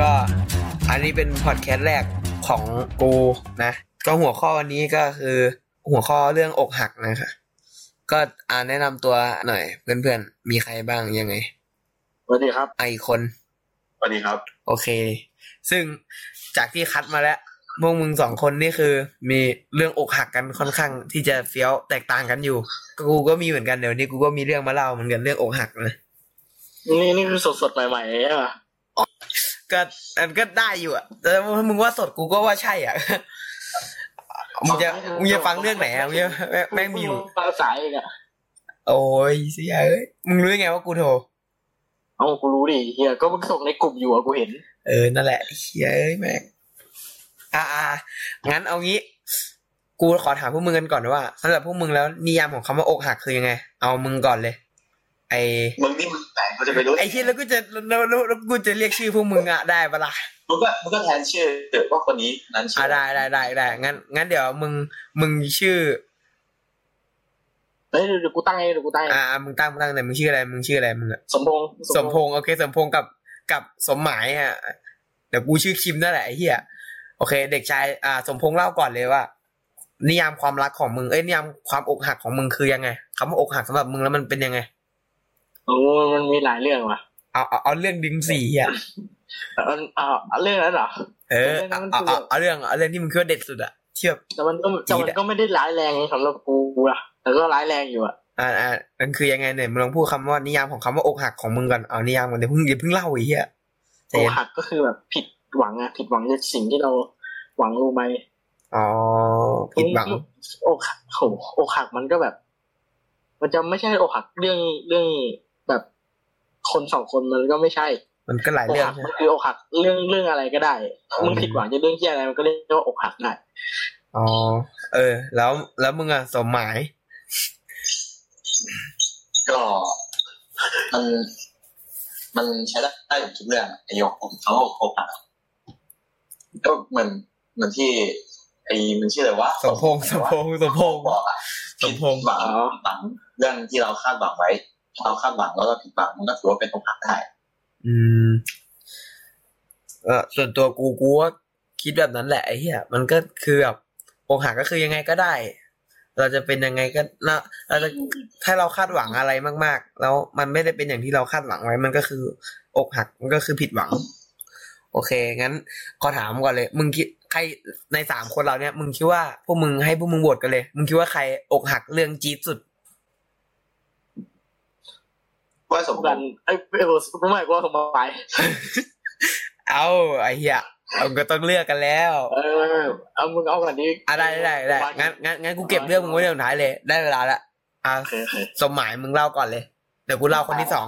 ก็อันนี้เป็นพอดแคสต์แรกของกูนะ ก็หัวข้อวันนี้ก็คือ หัวข้อเรื่องอกหักนะคะก็อ่านแนะนำตัวหน่อย เพื่อนๆ มีใครบ้างยังไงสวัสดีครับ ไอคนสวัสดีครับ โอเค ซึ่งจากที่คัดมาแล้วพวกมึงสองคนนี่คือ มีเรื่องอกหักกันค่อนข้างที่จะเฟี้ยวแตกต่างกันอยู่ กูก็มีเหมือนกันเดี๋ยวนี้กูก็มีเรื่องมาเล่าเหมือนกันเรื่องอกหักนะนี่นี่คือสดสดๆใหม่ๆใช่ปะ ก็อันก็ได้อยู่อะแต่ว่ามึงว่าสดกูก็ว่าใช่อะมึงจะมึงจะฟังเรื่องไหนอะมึงจะแม่แม่งมีอยู่ฟังสายเองอะโอ้ยเสียเอ้ยมึงรู้ยังไงว่ากูโทรเอากูรู้ดิเฮียก็มึงส่งในกลุ่มอยู่อะกูเห็น เออนั่นแหละเฮียเอ้ยแม่งอ่าอ่างั้นเอางี้ กูขอถามพวกมึงกันก่อนว่าสำหรับพวกมึงแล้วนิยามของคำว่าอกหักคือยังไง เอามึงก่อนเลย ไอมึงนี่มึงแต่งกูจะไปรู้ไอที่แล้วกูจะแล้วแล้วแล้วกูจะเรียกชื่อพวกมึงอะได้ปะล่ะมึงก็มึงก็แทนชื่อว่าคนนี้นั้นชื่อ่าได้ได้ได้ได้งั้นงั้นเดี๋ยวมึงมึงชื่อเฮ้ยเดี๋ยวกูตั้งเองเดี๋ยวกูตั้งเองอ่ามึงตั้งมึงตั้งไหนมึงชื่ออะไรมึงชื่ออะไรมึงอะสมพงษ์สมพงษ์โอเคสมพงษ์กับกับสมหมายอะเดี๋ยวกูชื่อคิมนั่นแหละไอ้เหี้ยโอเค เด็กชายอ่า สมพงษ์เล่าก่อนเลยว่า นิยามความรักของมึงเอ้ยนิยามความอกหักของมึงคือยังไงคำว่าอกหักสำหรับมึงแล้วมันเป็นยังไง โอ้มันมีหลายเรื่องว่ะเอาเอาเอาเรื่องดึงสี่อะเอาเอาเอาเรื่องนั้นเหรอเออเอาเอาเอาเอาเรื่องเอาเรื่องที่มึงคิดว่าเด็ดสุดอะที่แบบแต่มันก็แต่มันก็ไม่ได้ร้ายแรงสำหรับกูอะแต่ก็ร้ายแรงอยู่อะอ่าอ่ามันคือยังไงเนี่ยมึงลองพูดคำว่านิยามของคำว่าอกหักของมึงก่อนเอานิยามก่อนเดี๋ยวเพิ่งเดี๋ยวเพิ่งเล่าไอ้เหี้ยใจโอเย็นหักก็คือแบบผิดหวังอะผิดหวังจากสิ่งที่เราหวังรู้ไหมอ๋อผิดหวังอกหักโหอกหักมันก็แบบ มันจะไม่ใช่อกหักเรื่องเรื่องแบบ คนสองคนมันก็ไม่ใช่ มันก็หลายอกเรื่องหักใช่ไหมมันคืออกหักเรื่องเรื่องอะไรก็ได้อ๋อมึงผิดหวังจะเรื่องที่อะไรมันก็เรียกว่าอกหักได้อ๋อเออ แล้วแล้วมึงอะสมหมายก็มันมันใช้ได้กับทุกเรื่องไอ้ยกเขาโอปักก็เหมือนเหมือนที่ไอ้มันชื่ออะไรวะสมพงษ์สมพงษ์สมพงษ์บอกอะสมพงษ์ผิดหวังหวังเรื่องที่เราคาดหวังไว้ถ้า เราคาดหวังแล้วเราผิดหวังมันก็ถือว่าเป็นโอกาสได้ อืมเออส่วนตัวกูกูว่าคิดแบบนั้นแหละไอ้เหี้ยมันก็คือแบบอกหักก็คือยังไงก็ได้ เราจะเป็นยังไงก็นะเราจะถ้าเราคาดหวังอะไรมาก ๆ แล้วมันไม่ได้เป็นอย่างที่เราคาดหวังไว้ มันก็คือ อกหักมันก็คือผิดหวัง โอเค งั้นขอถามก่อนเลย มึงคิดใครในสามคนเราเนี่ย มึงคิดว่าพวกมึงให้พวกมึงโหวตกันเลย มึงคิดว่าใครอกหักเรื่องจี๊ดสุด ว่าสมกักันนไอ้ไอ้โอ้กูไม่กูว่าสมไปเอาไอ้เหี้ยเอาก็ต้องเลือกกันแล้ว เออเอามึงเอาก่อนดิอะได้ได้ได้งั้นงั้นงั้นกูเก็บเรื่องมึงไว้เรื่องท้ายเลย ได้เวลาละอะโอเคโอเคสมหมายมึงเล่าก่อนเลย เดี๋ยวกูเล่าคนที่สอง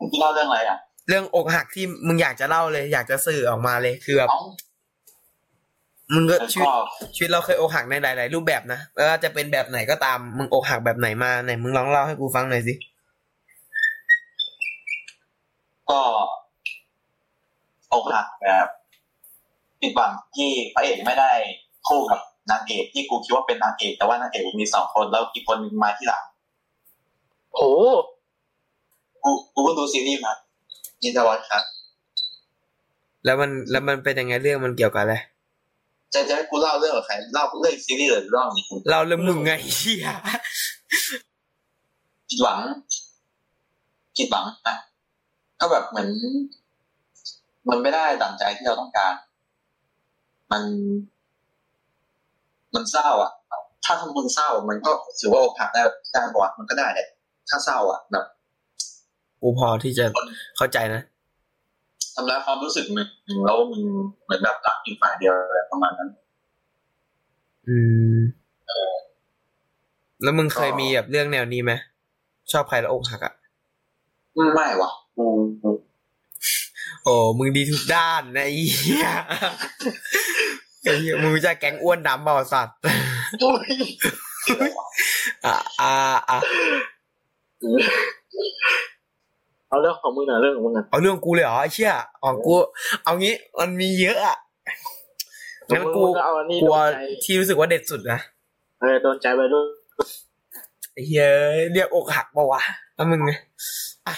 มึงเล่าเรื่องอะไรอะ เรื่องอกหักที่มึงอยากจะเล่าเลย อยากจะสื่อออกมาเลยคือแบบเอ้ามึงก็แล้วชีวิตก็ชีวิตเราเคยอกหักในหลาย ๆ รูปแบบนะไม่ว่าจะเป็นแบบไหนก็ตามมึงอกหักแบบไหนมาไหนมึงลองเล่าให้กูฟังหน่อยสิ ก็อกหักแบบผิดหวังที่พระเอกไม่ได้คู่กับนางเอกที่กูคิดว่าเป็นนางเอกแต่ว่านางเอกมีสองคนแล้วอีกคนหนึงมาที่หลังโหกูกูก็ดูซีรีส์มายินทวัฒน์ครับ แล้วมันแล้วมันเป็นยังไงเรื่องมันเกี่ยวกับอะไรจะจะให้กูเล่าเรื่องกับใครเล่าเรื่องซีรีส์หรือเรื่องนี้กูเล่าเรื่องมึงไงเฮียผิดหวังผิดหวังอะ ก็แบบเหมือน มันไม่ได้ดั่งใจที่เราต้องการ มัน มันเศร้า อะ ถ้าทำมึงเศร้า มันก็ถือว่าอกหักได้ได้ปะวะมันก็ได้แหละถ้าเศร้า อะแบบกูพอที่จะเข้าใจนะทำร้ายความรู้สึกมึงแล้วมึงเหมือนแบบรักอีกฝ่ายเดียวอะไรประมาณนั้น อืมแล้วมึงเคยมีแบบเรื่องแนวนี้ไหมชอบใครแล้วอกหักอะไม่ว่ะกูกู โอ้มึงดีทุกด้านนะไอ้เหี้ยไอ้เหี้ยมึงรู้จะแก๊งอ้วนดำเปล่าสัตว์โอ้ยอ่าอ่าอ่าเอาเรื่องของมึงหน่อยเรื่องของมึงอะเอาเรื่องกูเลยเหรอไอ้เชี่ยอ๋อกู เอางี้มันมีเยอะอะงั้นกูมึงเอาอันนี้กลัวโดนใจที่รู้สึกว่าเด็ดสุดนะเออโดนใจไปด้วยไอ้เหี้ยเรียกอกหักปะวะแล้วมึงไงอะ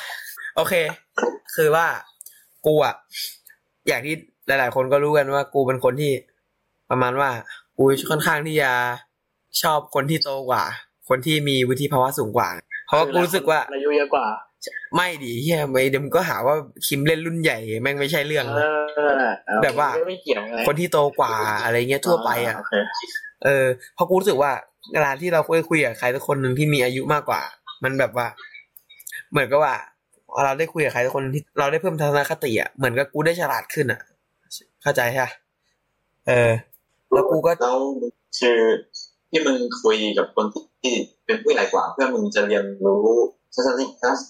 โอเค คือว่ากูอะอย่างที่หลาย ๆ คนก็รู้กันว่า กูเป็นคนที่ประมาณว่ากูค่อนข้างที่จะชอบคนที่โตกว่า คนที่มีวุฒิภาวะสูงกว่า เพราะว่ากูรู้สึกว่าอายุเยอะกว่า ไม่ดีเฮียไม่เดี๋ยวมึงก็หาว่าคิมเล่นรุ่นใหญ่แม่งไม่ใช่เรื่องเออแบบว่าไม่เกี่ยวไงคนที่โตกว่าอะไรเงี้ยทั่วไปอะโเคเออเพราะกูรู้สึกว่าเวลาที่เราคุยคุยกับใครสักคนหนึ่งที่มีอายุมากกว่า มันแบบว่า เหมือนกับว่า เราได้คุยกับใครสักคนที่เราได้เพิ่มทัศนคติอะเหมือนกับกูได้ฉลาดขึ้นอะ เข้าใจใช่ปะเออ แล้วกูก็แล้วคือที่มึงคุยกับคนที่เป็นผู้ใหญ่กว่า เพื่อมึงจะเรียนรู้ทัศนคติ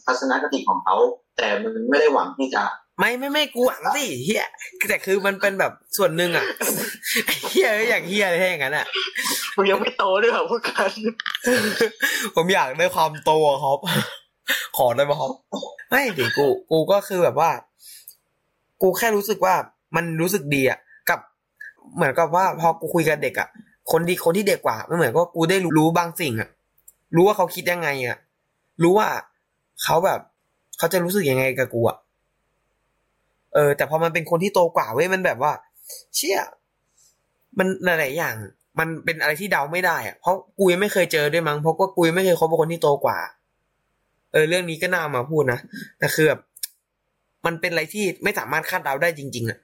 ทัศนคติของเขา แต่มึงไม่ได้หวังที่จะไม่ไม่ไม่กูหวังสิเฮียแต่คือมันเป็นแบบส่วนหนึ่งอะเฮียอย่างเฮียเลยถ้าอย่างนั้นอะมึงยังไม่โตด้วยเหรอพวกกันผมอยากได้ความโตอะครับ ขอได้ไหมครับไม่ดิกู กูก็คือแบบว่า กูแค่รู้สึกว่ามันรู้สึกดีอะกับ เหมือนกับว่า พอกูคุยกับเด็กอะคนที่คนที่เด็กกว่ามันเหมือนว่ากูได้รู้บางสิ่งอะรู้ว่าเขาคิดยังไงอะรู้ว่าเขาแบบ เขาจะรู้สึกยังไงกับกูอะเออ แต่พอมันเป็นคนที่โตกว่าเว้ยมันแบบว่า เชี่ยมันหลายอย่าง มันเป็นอะไรที่เดาไม่ได้อะเพราะกูยังไม่เคยเจอด้วยมั้งเพราะว่ากูยังไม่เคยคบกับคนที่โตกว่า เออเรื่องนี้ก็น่าเอามาพูดนะแต่คือแบบมันเป็นอะไรที่ไม่สามารถคาดเดาได้จริง ๆอะ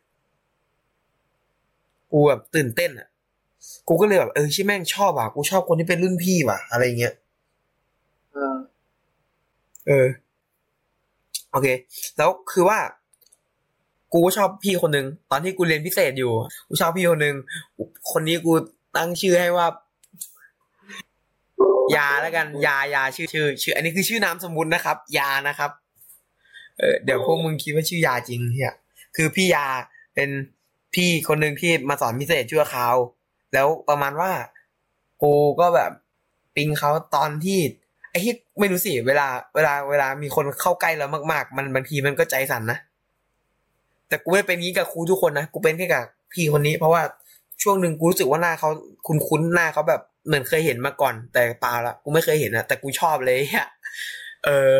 กูแบบตื่นเต้นอะกูก็เลยแบบเออชิแม่งชอบอะกูชอบคนที่เป็นรุ่นพี่ว่ะ อะไรเงี้ยเออเออ โอเค แล้วคือว่า กูก็ชอบพี่คนหนึ่งตอนที่กูเรียนพิเศษอยู่ กูชอบพี่คนหนึ่งคนนี้กูตั้งชื่อให้ว่า ยาแล้วกัน ยายาชื่อชื่อ ชื่อ อันนี้คือชื่อนามสมมุตินะครับ ยานะครับ เออเดี๋ยวพวกมึงคิดว่าชื่อยาจริงเฮียคือพี่ยาเป็นพี่คนหนึ่งที่มาสอนพิเศษชั่วคราว แล้วประมาณว่ากูก็แบบปิงเขาตอนที่ไอ้ที่ไม่รู้สิเวลา เวลาเวลามีคนเข้าใกล้เรามาก ๆ มันบางทีมันก็ใจสั่นนะแต่กูไม่เป็นงี้กับครูทุกคนนะกูเป็นแค่กับพี่คนนี้ เพราะว่าช่วงหนึ่งกูรู้สึกว่าหน้าเขาคุ้นๆหน้าเขาแบบเหมือนเคยเห็นมาก่อน แต่เปล่าละกูไม่เคยเห็นอะแต่กูชอบเลยอะเออ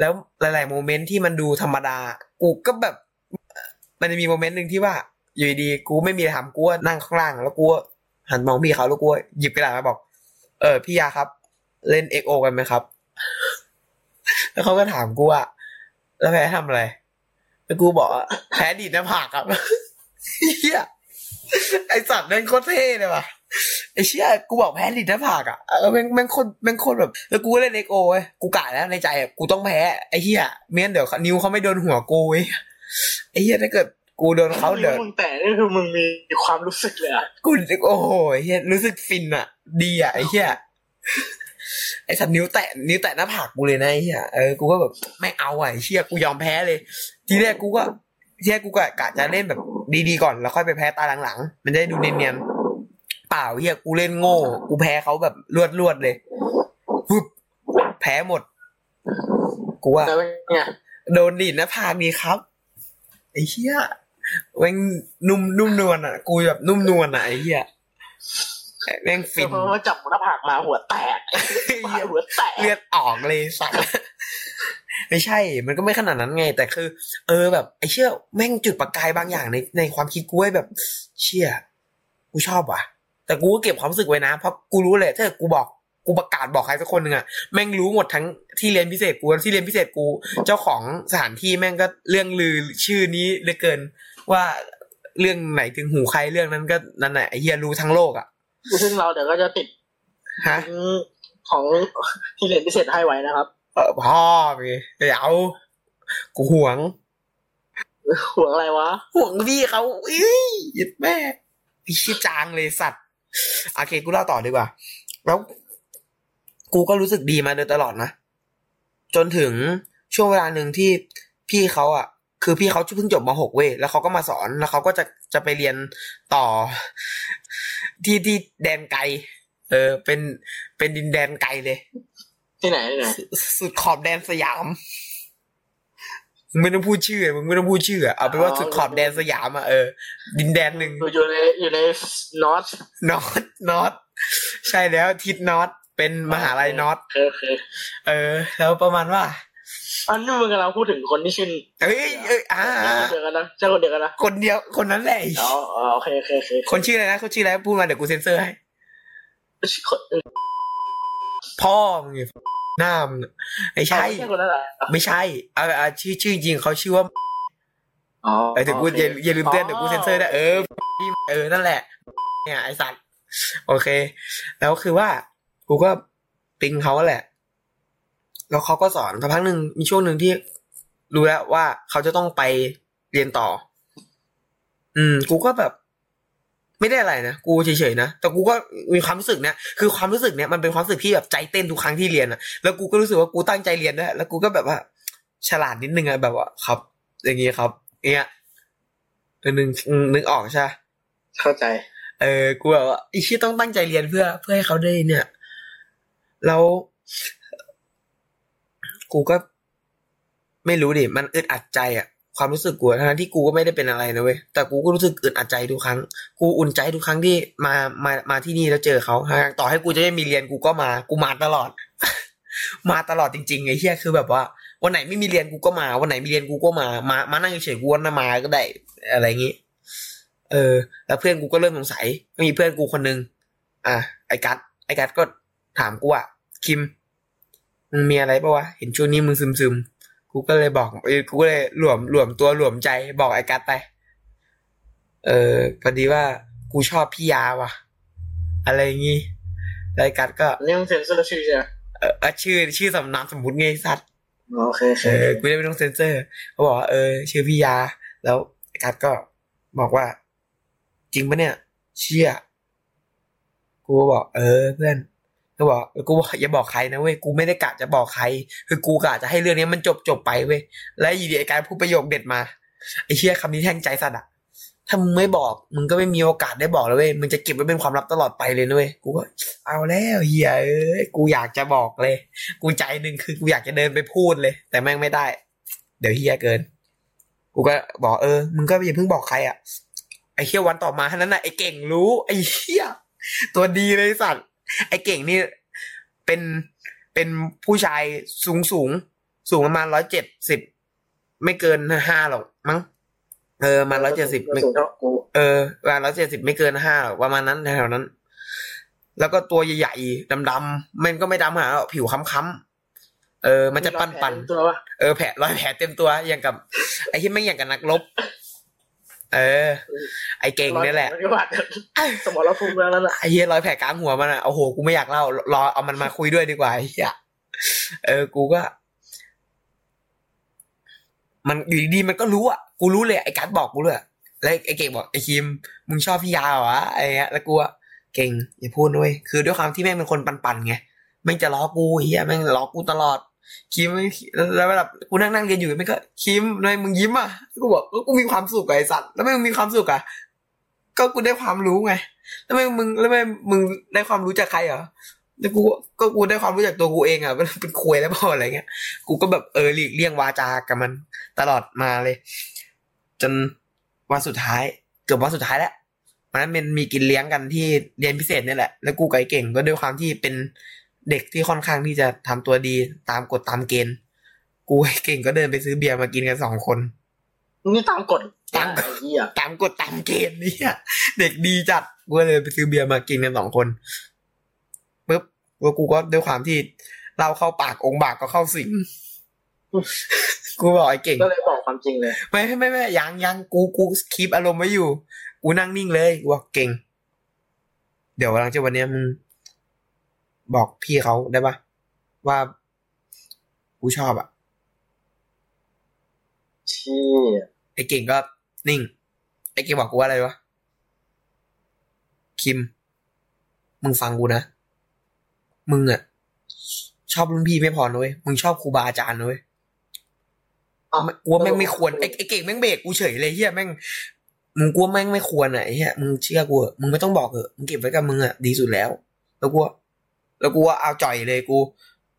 แล้วหลาย ๆ โมเมนต์ที่มันดูธรรมดา กูก็แบบ มันจะมีโมเมนต์หนึ่งที่ว่า อยู่ดีๆกูไม่มีอะไรทำกูนั่งข้างล่าง แล้วกูหันมองพี่เขาแล้วกูหยิบกระดาษมาบอก เออ พี่ยาครับ เล่น XO กันไหมครับ แล้วเขาก็ถามกูว่า แล้วแพ้ทำอะไร แล้วกูบอกแพ้ดีดหน้าผากครับเฮียไอสัตว์แม่งโคตรเท่เลยว่ะ ไอเชี่ยกูบอกแพ้ดีดหน้าผากอะเออแม่งแม่งคนแม่งคนแบบแล้วกูก็เล่น XO เว้ยกูกะแล้วในใจอะกูต้องแพ้ไอเฮียเมียนเดี๋ยวนิ้วเขาไม่โดนหัวกูเว้ยไอเฮียถ้าเกิดกูโดนเขาเดี๋ยวมึงแต่นี่คือมึงมีความรู้สึกเลยอะกูโอ้โหเฮียรู้สึกฟินอะ ดีอะไอ้เฮียไอ้สัตว์นิ้วแตะนิ้วแตะหน้าผากกูเลยนะไอ้เฮียเออกูก็แบบไม่เอาอะไอ้เชี่ยกูยอมแพ้เลย ทีแรกกูก็ทีแรกกูก็กะจะเล่นแบบดีๆก่อนแล้วค่อยไปแพ้ตาหลังๆมันจะได้ดูเนียนๆ เปล่าเฮียกูเล่นโง่ กูแพ้เขาแบบรวดๆเลยปึ๊บแพ้หมด กูว่าแล้วเป็นไงโดนดีดหน้าผากดีครับไอ้เหี้ยแม่งนุ่มนุ่มนวลอะ กูแบบนุ่มนวลอะไอ้เหี้ยแม่งฟินเพราะว่าจับหน้าผากมาหัวแตกหัวแตกเลือดออกเลยสัตว์ไม่ใช่ มันก็ไม่ขนาดนั้นไง แต่คือ เออแบบไอ้เชี่ยแม่งจุดประกายบางอย่างในในความคิดกูไว้แบบ เชี่ยกูชอบว่ะ แต่กูก็เก็บความรู้สึกไว้นะ เพราะกูรู้เลยถ้าเกิดกูบอกกูประกาศบอกใครสักคนหนึ่งอะแม่งรู้หมดทั้งที่เรียนพิเศษกูที่เรียนพิเศษกู เจ้าของสถานที่แม่งก็เรื่องลือชื่อนี้เหลือเกิน ว่าเรื่องไหนถึงหูใครเรื่องนั้นก็นั่นแหละไอ้เฮียรู้ทั้งโลกอะซึ่งเราเดี๋ยวก็จะติดฮะของที่เรียนพิเศษให้ไว้นะครับ เออพ่อไปเดี๋ยวกูห่วงห่วงอะไรวะห่วงพี่เขาอุ้ยหยิดแม่ไอ้ชี้จางเลยสัตว์ โอเคกูเล่าต่อดีกว่า แล้วกูก็รู้สึกดีมาโดยตลอดนะ จนถึงช่วงเวลาหนึ่งที่พี่เขาอะ คือพี่เขาเพิ่งจบมหกเว้ยแล้วเขาก็มาสอนแล้วเขาก็จะจะไปเรียนต่อที่ที่แดนไกล เออ เป็นเป็นดินแดนไกลเลย ที่ไหนที่ไหนสุดขอบแดนสยาม มึงไม่ต้องพูดชื่อมึงไม่ต้องพูดชื่ออะเอาเป็นว่าสุดขอบแดนสยามอะเออ ดินแดนหนึ่งอยู่ในอยู่ในนอตนอตนอตใช่แล้วทิศนอตเป็นมหาลัยนอตโอเคโอเคเออ แล้วประมาณว่าอันนี้มึงกำลังพูดถึงคนที่ชื่อเอ้ยเอ้ยอ่าใช่คนเดียวกันนะใช่คนเดียวกันนะคนเดียวคนนั้นแหละอ๋ออ๋อโอเคโอเคโอเคคนชื่ออะไรนะคนชื่ออะไรพูดมาเดี๋ยวกูเซ็นเซอร์ให้คนเออพ่อมึงไง หน้ามึงอะไม่ใช่ ไม่ใช่คนนั้นเหรอไม่ใช่อ่าอ่าชื่อชื่อจริงเขาชื่อว่าอ๋อเออเดี๋ยวกูโคอย่าอย่าลืมเตือนเดี๋ยวกูเซ็นเซอร์ได้เออเออนั่นแหละ เนี่ยไอสัตว์โอเค แล้วคือว่ากูก็ติงเขาแหละ แล้วเขาก็สอนสักพักหนึ่งมีช่วงหนึ่งที่รู้แล้วว่าเขาจะต้องไปเรียนต่อ อืม กูก็แบบ ไม่ได้อะไรนะกูเฉยๆนะแต่กูก็มีความรู้สึกเนี่ยคือความรู้สึกเนี่ยมันเป็นความรู้สึกที่แบบใจเต้นทุกครั้งที่เรียนอะแล้วกูก็รู้สึกว่ากูตั้งใจเรียนด้วยแล้วกูก็แบบว่า ฉลาดนิดนึงอะแบบว่าครับ อย่างงี้ครับเนี่ยเออนึงนึกออกใช่ปะเข้าใจ เออกูแบบว่าไอ้ชี่ต้องตั้งใจเรียนเพื่อ เพื่อให้เขาได้เนี่ย แล้วกูก็ ไม่รู้ดิมันอึดอัดใจอะ ความรู้สึกกูทั้งที่กูก็ไม่ได้เป็นอะไรนะเว้ยแต่กูก็รู้สึกอึดอัดใจทุกครั้ง กูอุ่นใจทุกครั้งที่มามามาที่นี่แล้วเจอเขาต่อให้กูจะไม่มีเรียนกูก็มากูมาตลอด มาตลอดจริงๆไอ้เหี้ยคือแบบว่าวันไหนไม่มีเรียนกูก็มา วันไหนมีเรียนกูก็มา มา มานั่งเฉยๆกูก็มาก็ได้อะไรอย่างงี้ เออ แล้วเพื่อนกูก็เริ่มสงสัยมีเพื่อนกูคนนึง อะ ไอ้กัดไอ้กัดก็ถามกูว่าคิม มึงมีอะไรปะวะ เห็นช่วงนี้มึงซึมซึมๆ กูก็เลยบอกเออกูก็เลยหลวมหลวมตัวหลวมใจบอกไอ้กัดไป เออพอดีว่ากูชอบพี่ยาว่ะ อะไรอย่างงี้แล้วไอ้กัดก็อันนี้มึงเซ็นเซอร์ชื่อใช่ไหมเออเออชื่อชื่อสำนามสมมุติไงไอ้สัตว์อ๋อโอเคโอเคเออกูได้ไม่ต้องเซ็นเซอร์เขาบอกว่าเออ ชื่อพี่ยา แล้วไอ้กัดก็บอกว่า จริงปะเนี่ย เชี่ยกูก็บอก เออ เพื่อน ก็บอกกูบอกอย่าบอกใครนะเว้ยกูไม่ได้กะจะบอกใคร คือกูกะจะให้เรื่องนี้มันจบจบไปเว้ยแล้วอยู่ดีไอการพูดประโยคเด็ดมาไอ้เชี่ยคำนี้แทงใจสัตว์อะถ้ามึงไม่บอกมึงก็ไม่มีโอกาสได้บอกเลยเว้ยมึงจะเก็บไว้เป็นความลับตลอดไปเลยนะเว้ยกูก็เอาแล้วเฮียเอ้ยกูอยากจะบอกเลย กูใจหนึ่งคือกูอยากจะเดินไปพูดเลย แต่แม่งไม่ได้ เดี๋ยวเฮียเกิน กูก็บอกเออมึงก็อย่าเพิ่งบอกใครอะไอ้เฮียวันต่อมาเท่านั้นน่ะไอ้เก่งรู้ไอ้เฮียตัวดีเลยสัตว์ ไอ้เก่งนี่เป็นเป็นผู้ชายสูงสูง สูงประมาณร้อยเจ็ดสิบไม่เกินห้าหรอกมั้งเออประมาร้อยเจ็ดสิบไม่สูงเท่ากูเออประมาณร้อยเจ็ดสิบไม่เกินห้าหรอกประมาณนั้นแถวๆนั้น แล้วก็ตัวใหญ่ๆดำๆมันก็ไม่ดำหาหรอกผิวค้ำๆเออ มันจะปั่นปั่นๆตัววะเออแผลรอยแผลเต็มตัวอย่างกับไอ้ที่ไม่งอย่างกับนักรบ เออ ไอ้เก่งนี่แหละร้อยกว่าบาทสมองเราภูมิแล้วนั่นแหละไอ้เฮียรอยแผลกลางหัวมันอะโอ้โหกูไม่อยากเล่ารอเอามันมาคุยด้วยดีกว่าไอ้เฮียเออ กูก็ มันอยู่ดีๆมันก็รู้อะกูรู้เลยไอ้กัดบอกกูเลยแล้วไอ้เก่งบอกไอ้คิมมึงชอบพี่ยาเหรอวะไอ้เงี้ยแล้วกูอะเก่งอย่าพูดด้วยคือด้วยความที่แม่งเป็นคนปันๆไงแม่งจะล้อกูไอ้เฮียแม่งล้อกูตลอด คิมแล้วเวลากูนั่งนั่งเรียนอยู่ไม่ก็คิมทำไมมึงยิ้มอะกูบอกก็กูมีความสุขกับไอ้สัตว์แล้วไม่มึงมีความสุขอะก็กูได้ความรู้ไง แล้วไม่มึงแล้วไม่มึงได้ความรู้จากใครเหรอแล้วกูก็กูได้ความรู้จากตัวกูเองอะมันเป็นควยแล้วพออะไรเงี้ยกูก็แบบเออหลีกเลี่ยงวาจากับมัน ตลอดมาเลย จนวันสุดท้าย เกือบวันสุดท้ายแล้ววันนั้นมันมีกินเลี้ยงกันที่เรียนพิเศษนี่แหละ แล้วกูไอ้เก่งก็ด้วยความที่เป็น เด็กที่ค่อนข้างที่จะทำตัวดีตามกฎตามเกณฑ์ กูไอ้เก่งก็เดินไปซื้อเบียร์มากินกันสองคนนี่ตามกฎตามกฎไอ้เหี้ยตามกฎตามเกณฑ์เนี่ยเด็กดีจัดกูก็เลยไปซื้อเบียร์มากินกันสองคนปุ๊บแล้วกูก็ด้วยความที่เราเข้าปากองค์บากก็เข้าสิงกูบอกไอ้เก่งก็เลยบอกความจริงเลย ไม่ไม่ไม่ไม่ยังยังกูกูคีปอารมณ์ไว้อยู่ กูนั่งนิ่งเลยกูบอกเก่ง เดี๋ยวหลังจากวันเนี้ยมึง บอกพี่เขาได้ปะว่ากูชอบอะที่ไอ้เก่งก็นิ่ง ไอ้เก่งบอกกูว่าอะไรวะ คิม มึงฟังกูนะ มึงอะชอบรุ่นพี่ไม่พอนะเว้ย มึงชอบครูบาอาจารย์นะเว้ยอ๋อกูว่าแม่งไม่ควรไอ้ไอ้เก่งแม่งเบรกกูเฉยเลยเฮียแม่งมึงกูว่าแม่งไม่ควรอะไอ้เฮียมึงเชื่อกูเถอะมึงไม่ต้องบอกเถอะมึงเก็บไว้กับมึงอะดีสุดแล้ว แล้วกูว่า แล้วกูว่าเอาจ่อยเลยกู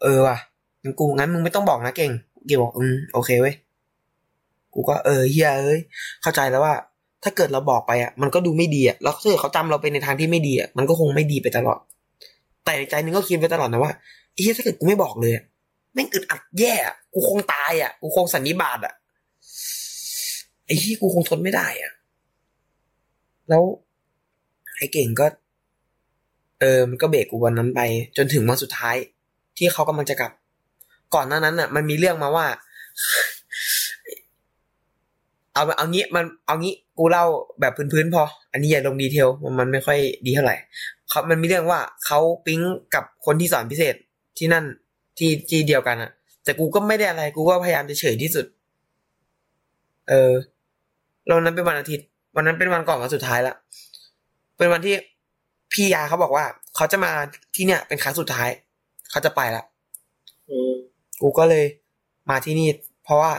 เออว่ะงั้นกูงั้นมึงไม่ต้องบอกนะเก่งเกี่ยวบอกอืมโอเคเว้ยกูก็เออเฮียเอ้ยเข้าใจแล้วว่า ถ้าเกิดเราบอกไปอะ มันก็ดูไม่ดีอะแล้วถ้าเกิดเขาจำเราไปในทางที่ไม่ดีอะมันก็คงไม่ดีไปตลอด แต่ในใจนึงก็คิดไปตลอดนะว่าเฮียถ้าเกิดกูไม่บอกเลยแม่งอึดอัดแย่กูคงตายอะ กูคงสันนิบาตอะไอ้ที่กูคงทนไม่ได้อะ แล้วไอ้เก่งก็ เออมันก็เบรกกูวันนั้นไป จนถึงวันสุดท้าย ที่เขากำลังจะกลับ ก่อนหน้านั้นอะ มันมีเรื่องมาว่า เอาเอางี้มันเอางี้กูเล่าแบบพื้นๆพอ อันนี้อย่าลงดีเทลมันมันไม่ค่อยดีเท่าไหร่เขามันมีเรื่องว่าเขาปิ๊งกับคนที่สอนพิเศษที่นั่นที่ที่เดียวกันอะ แต่กูก็ไม่ได้อะไร กูก็พยายามจะเฉยที่สุด เออวันนั้นเป็นวันอาทิตย์ วันนั้นเป็นวันก่อนวันสุดท้ายละเป็นวันที่ พี่ยาเขาบอกว่า เขาจะมาที่เนี่ย เป็นครั้งสุดท้าย เขาจะไปละอืมกูก็เลยมาที่นี่ เพราะว่า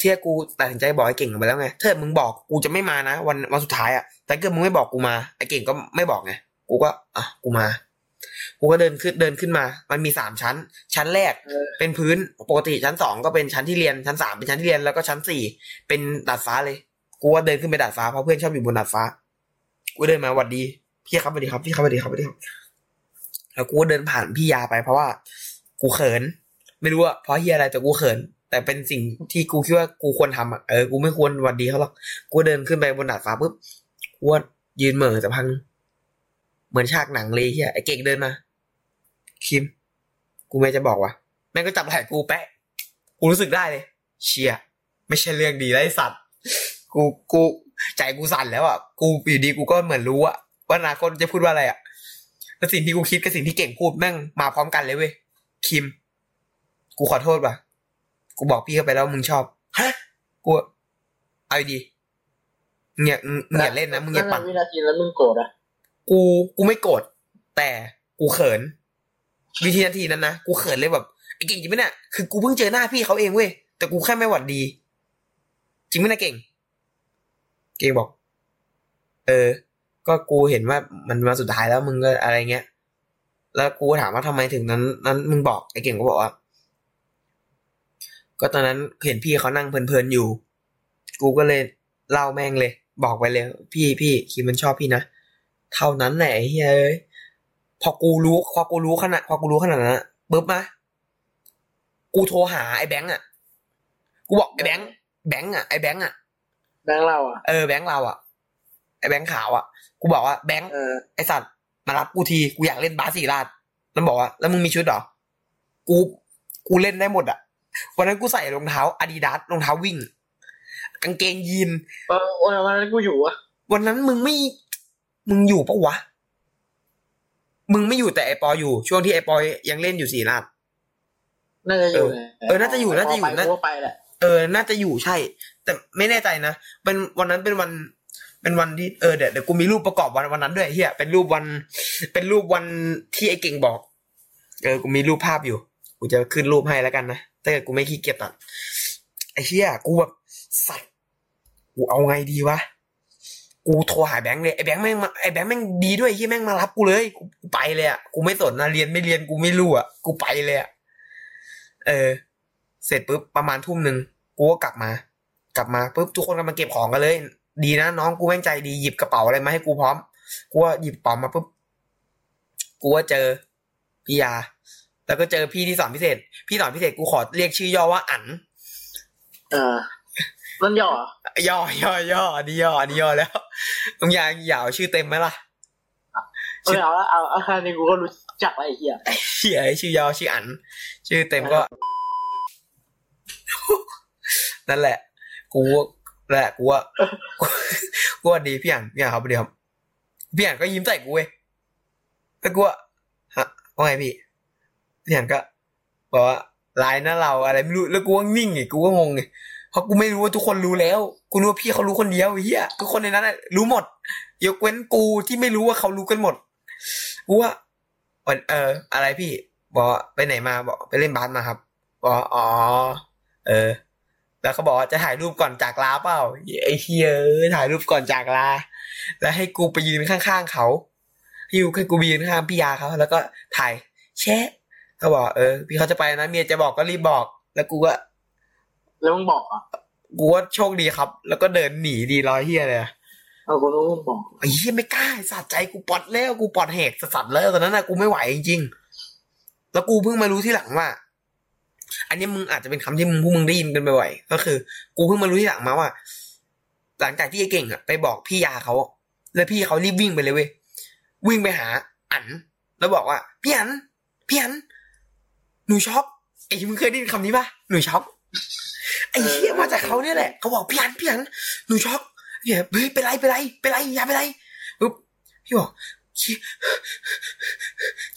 ที่กูตัดสินใจบอกไอ้เก่งไปแล้วไงถ้ามึงบอกกูจะไม่มานะวันวันสุดท้ายอะแต่เกิดมึงไม่บอกกูมาไอ้เก่งก็ไม่บอกไงกูก็อะกูมา กูก็เดินขึ้นเดินขึ้นมา มันมีสามชั้น ชั้นแรกเออเป็นพื้นปกติชั้นสองก็เป็นชั้นที่เรียนชั้นสามเป็นชั้นที่เรียนแล้วก็ชั้นสี่เป็นดาดฟ้าเลย กูว่าเดินขึ้นไปดาดฟ้าเพราะเพื่อนชอบอยู่บนดาดฟ้า กูเดินมาหวัดดี พี่ครับสวัสดีครับพี่ครับสวัสดีครับสวัสดีครับแล้วกูเดินผ่านพี่ยาไปเพราะว่า กูเขิน ไม่รู้ว่าเพราะเฮียอะไรแต่กูเขิน แต่เป็นสิ่งที่กูคิดว่ากูควรทำอะเออกูไม่ควรหวัดดีเขาหรอกกูเดินขึ้นไปบนดาดฟ้าปุ๊บกูว่ายืนเหม่อแต่พัง เหมือนฉากหนังเลยเฮียไอเก่งเดินมา คิม กูไม่จะบอกว่าแม่งก็จับไหล่กูแปะกูรู้สึกได้เลย เชียไม่ใช่เรื่องดีแล้วไอ้สัตว์ กูกูใจกูสั่นแล้วอะกูอยู่ดีกูก็เหมือนรู้อะ ว่าอนาคตจะพูดว่าอะไรอะแล้วสิ่งที่กูคิดกับสิ่งที่เก่งพูดแม่งมาพร้อมกันเลยเว้ยคิม กูขอโทษว่ะ กูบอกพี่เข้าไปแล้วมึงชอบฮะกูเอาดีๆมึงอย่ามึงอย่าเล่นนะมึงอย่าปั่นวินาทีแล้วมึงโกรธอะกูกูไม่โกรธแต่กูเขิน วิธีนาทีนั้นนะกูเขินเลยแบบไอ้เก่งจริงไหมเนี่ยคือกูเพิ่งเจอหน้าพี่เขาเองเว้ยแต่กูแค่ไม่หวัดดี จริงไหมนะเก่ง เก่งบอก เออ ก็กูเห็นว่ามันมาสุดท้ายแล้วมึงก็อะไรเงี้ย แล้วกูถามว่าทำไมถึงนั้น นั้นมึงบอกไอ้เก่งก็บอกว่า ก็ตอนนั้นเห็นพี่เขานั่งเพลินๆอยู่ กูก็เลยเล่าแม่งเลย บอกไปเลย พี่พี่คิดมันชอบพี่นะ เท่านั้นแหละไอ้เฮ้ยเอ้ยพอกูรู้พอกูรู้ขนาดพอกูรู้ขนาดนั้นอะปุ๊บมากูโทรหาไอ้แบงค์อะ กูบอกไอ้แบงค์แบงค์อะไอ้แบงค์อะแบงค์เราอะเออแบงค์เราอะไอ้ แบงค์ขาวอะกูบอกว่าแบงค์เออไอสัตว์มารับกูทีกูอยากเล่นบาสสี่ลาดแล้วบอกว่า แล้วมึงมีชุดเหรอ กูกูเล่นได้หมดอะวันนั้นกูใส่รองเท้าอาดิดาสรองเท้าวิ่งกางเกงยีนเออวันวันนั้นกูอยู่อะวันนั้นมึงไม่ มึงอยู่ปะวะ มึงไม่อยู่แต่ไอปออยู่ ช่วงที่ไอปอยังเล่นอยู่สี่ลาดน่าจะอยู่แหละเออ น่าจะอยู่ น่าจะอยู่พไปน่ากูก็ไปแหละ เออ น่าจะอยู่ใช่ แต่ไม่แน่ใจนะ เป็นวันนั้นเป็นวัน เป็นวันที่เออเดี๋ยวเดี๋ยวกูมีรูปประกอบวันวันนั้นด้วยเฮียเป็นรูปวัน เป็นรูปวันที่ไอ้เก่งบอก เออกูมีรูปภาพอยู่ กูจะขึ้นรูปให้แล้วกันนะถ้าเกิดกูไม่ขี้เกียจตัดไอ้เฮียกูแบบสัตว์กูเอาไงดีวะกูโทรหาแบงค์เลยไอ้แบงค์แม่งมาไอ้แบงค์แม่งดีด้วยที่แม่งมารับกูเลยกูกูไปเลยอะกูไม่สนนะเรียนไม่เรียนกูไม่รู้อะกูไปเลยอะเออ เสร็จปุ๊บประมาณทุ่มหนึ่งกูก็กลับมา กลับมาปุ๊บทุกคนกำลังเก็บของกันเลย ดีนะน้องกูแม่งใจดีหยิบกระเป๋าอะไรมาให้กูพร้อมกูว่าหยิบกระเป๋ามาปุ๊บกูว่าเจอพี่ยา แล้วก็เจอพี่ที่สอนพิเศษ พี่สอนพิเศษกูขอเรียกชื่อย่อว่าอั๋นเออนั่นย่อเหรอย่อย่อย่ออันนี้ย่ออันนี้ย่อแล้วมึงอยากอยากเอาชื่อเต็มไหมล่ะเออเอาละเอาเอาแค่นี้กูก็รู้จักแล้วไอ้เหี้ยเชี่ยชื่อย่อชื่ออั๋นชื่อเต็มก็ นั่นแหละ กูนั่น แหละกูว่ากูว่าดีพี่อั๋นพี่อั๋นครับเดียวครับพี่อั๋นก็ยิ้มใส่กูเว้ยแล้วกูว่าฮะว่าไงพี่พี่อั๋นก็บอกว่าไลน์นะเราอะไรไม่รู้แล้วกูก็นิ่งไงกูก็งงไงเพราะกูไม่รู้ว่าทุกคนรู้แล้ว กูนึกว่าพี่เขารู้คนเดียวไอ้เฮียทุกคนในนั้นน่ะรู้หมดยกเว้นกูที่ไม่รู้ว่าเขารู้กันหมดกูว่าวันเออ อะไรพี่ บอกว่าไปไหนมาบอกไปเล่นบาสมาครับบอกว่าอ๋อเออ แล้วเขาบอกว่าจะถ่ายรูปก่อนจากลาเปล่าไอ้เฮียเอ้ยถ่ายรูปก่อนจากลา แล้วให้กูไปยืนข้างๆเขาให้กูให้กูไปยืนข้างพี่ยาเขาแล้วก็ถ่ายแชะเขาบอกเออพี่เขาจะไปนะเมียจะบอกก็รีบบอก แล้วกูก็แล้วมึงบอกอะกูว่าโชคดีครับ แล้วก็เดินหนีดีร้อยเฮียเลยอะเอากูนึกว่ามึงบอกไอ้เฮียไม่กล้าสะใจกูปลดแล้วกูปลดเหตุสัสๆแล้วตอนนั้นนะกูไม่ไหวจริงๆแล้วกูเพิ่งมารู้ที่หลังว่า อันนี้มึงอาจจะเป็นคำที่มึงพวกมึงได้ยินกันบ่อยๆก็คือ กูเพิ่งมารู้ที่หลังมาว่า หลังจากที่ไอ้เก่งอะไปบอกพี่ยาเขาแล้วพี่เขารีบวิ่งไปเลยเว้ยวิ่งไปหา อัน แล้วบอกว่า พี่อันพี่อันหนูช็อกไอ้มึงเคยได้ยินคำนี้ปะหนูช็อกไอ้เหี้ยมาจากเขาเนี่ยแหละเขาบอกพี่อันพี่อันหนูช็อกเหี้ยเฮ้ยเป็นไรเป็นไรเป็นไรยาเป็นไรปุ๊บพี่บอก คิ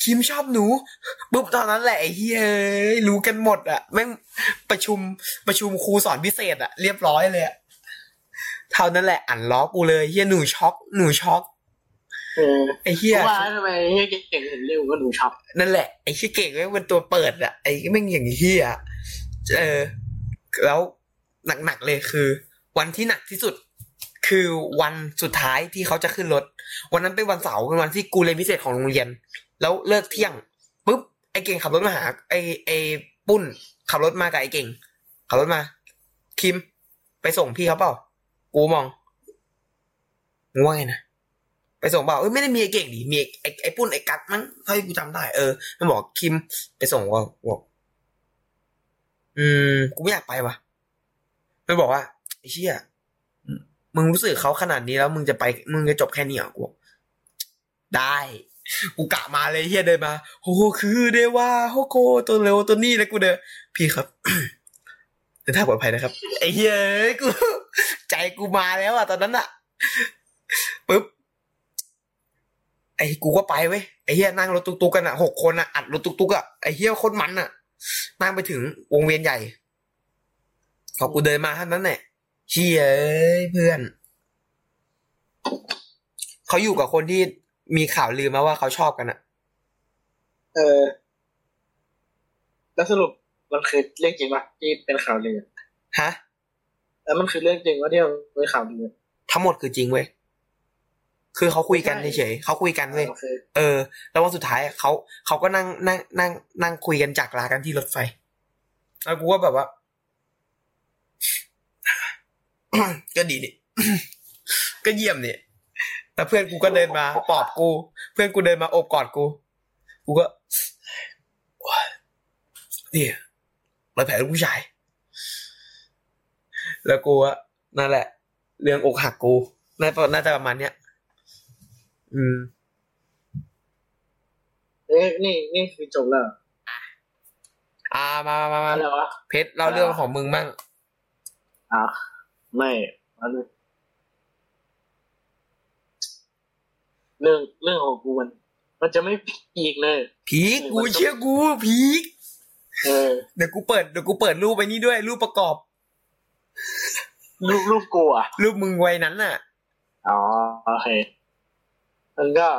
คิมชอบหนูปุ๊บตอนนั้นแหละไอ้เฮ้ยรู้กันหมดอะแม่งประชุมประชุมครูสอนพิเศษอะเรียบร้อยเลยอะเท่านั้นแหละอ่านล้อกูเลยเฮียหนูช็อกหนูช็อกเออไอ้เฮียว่าทำไมเฮียเก่งถึงเร็วก็หนูช็อปนั่นแหละไอ้เฮียเก่งแม่งเป็นตัวเปิดอะไอ้แม่งอย่างเฮียเออแล้วหนักๆเลยคือ วันที่หนักที่สุด คือวันสุดท้ายที่เขาจะขึ้นรถ วันนั้นเป็นวันเสาร์เป็นวันที่กูเรียนพิเศษของโรงเรียน แล้วเลิกเที่ยงปุ๊บไอ้เก่งขับรถมาหาไอ้ไอ้ปุ้น ขับรถมากับไอ้เก่ง ขับรถมา คิม ไปส่งพี่เขาเปล่ากูมองงว่าไงนะไปส่งเปล่าเอ้ยไม่ได้มีไอ้เก่งดิมีไอ้ไอ้ไอปุ้นไอ้กัดมั้งเท่าที่กูจำได้เออมันบอกคิม ไปส่งว่าบอกอืมกูไม่อยากไปว่ะมันบอกว่าไอ้เชี่ย มึงรู้สึกเขาขนาดนี้แล้วมึงจะไป มึงจะจบแค่นี้เหรอกูได้กูกะมาเลยเฮียเดินมาโอ้โหคือเดว่าโฮโกตัวเร็วตัวนี้แล้วกูเดินพี่ครับเดินทางปลอดภัยนะครับไอ้เฮียกู ใจกูมาแล้วอะตอนนั้นอะปุ๊บไอ้กูก็ไปเว้ยไอ้เฮียนั่งรถตุ๊กๆกันอะหกคนอะอัดรถตุ๊กๆอะไอ้เฮียคตรมันอะนั่งไปถึงวงเวียนใหญ่พอกูเดินมาเท่านั้นแหละ เชี่ยเอ้ยเพื่อน เขาอยู่กับคนที่มีข่าวลือมาว่าเขาชอบกันอะเออ แล้วสรุปมันคือเรื่องจริงปะที่เป็นข่าวลือฮะ แล้วมันคือเรื่องจริงว่าที่มันเป็นข่าวลือทั้งหมดคือจริงเว้ยคือเขาคุยกันใช่เฉยๆเขาคุยกันเว้ยโอเคเออ แล้ววันสุดท้ายเขาเขาก็นั่งนั่งนั่งนั่งคุยกันจากลากันที่รถไฟแล้วกูก็แบบว่า ก็ดีนี่ก็เยี่ยมนี่แล้วเพื่อนกูก็เดินมาปลอบกู เพื่อนกูเดินมาโอบกอดกู กูก็เนี่ยรอยแผลลูกผู้ชาย แล้วกูอะนั่นแหละ เรื่องอกหักกูน่าน่าจะประมาณเนี้ย อืมเอ้ยนี่นี่คือจบแล้วเหรออ่ามามามามาอะไรวะเพชรเล่าเรื่องของมึงบ้างอะ ไม่อันนี้เรื่องเรื่องของกูมันมันจะไม่พีกเลย พีกกูเชื่อกูพีกเออเดี๋ยวกูเปิดเดี๋ยวกูเปิดรูปไปนี่ด้วย รูปประกอบ รูปรูปกูอะ รูปมึงวัยนั้นน่ะ อ๋อโอเคมันก็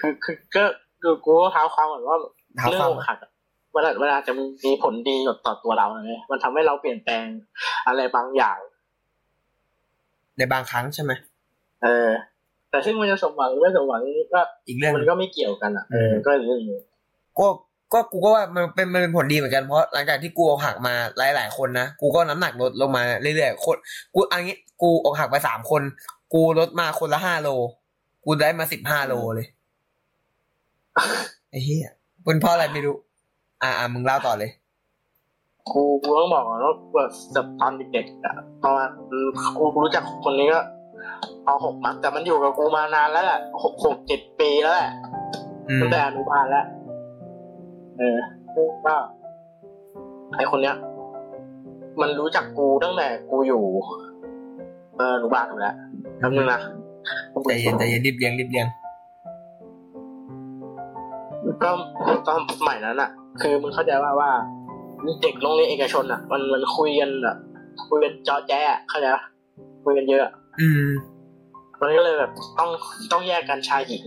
คือคือก็คือกูก็เท้าความก่อนว่าเท้าเรื่ความอกหักอะ เวลาเวลาจะมีผลดีต่อตัวเราเลยมันทำให้เราเปลี่ยนแปลงอะไรบางอย่าง ในบางครั้งใช่ไหมเออ แต่ซึ่งมันจะสมหวังหรือไม่สมหวังก็อีกเรื่องหมันนึ่งก็ไม่เกี่ยวกันอะเออก็เรื่องหนึงก็ก็กูก็ว่ามันเป็นมันเป็นผลดีเหมือนกันเพราะหลังจากที่กูอกหักมาหลายหลายๆคนนะกูก็น้ำหนักลดลงมาเรื่อยๆคนกูเอันนี้กูอกหักไปสามคน กูลดมาคนละห้าโล กูได้มาสิบห้าโลเลยไอ้เหี้ยเป็นเพราะอะไรไม่รู้ อ่าอ่ามึงเล่าต่อเลยกูกูต้องบอกก่อนว่าแบบตอนเด็กๆอะตอนกูรู้จักคนนี้ก็เอาหกมั้งแต่มันอยู่กับกูมานานแล้วแหละหกหกเจ็ดปีแล้วแหละอืมตั้งแต่อนุบาลแล้วเออก็ไอคนเนี้ย มันรู้จักกูตั้งแต่กูอยู่ เอออนุบาลอยู่แล้วแป๊บนึงนะใจเย็นใจเย็นรีบเลี้ยงรีบเลี้ยง ก็ตอนสมัยนั้นอะ คือมึงเข้าใจว่าว่าเด็กโรงเรียนเอกชนอะ มันมันคุยกันแบบคุยกันจอแจ๊ะเข้าใจปะคุยกันเยอะ อืม มันก็เลยแบบต้องต้องแยกกันชายหญิง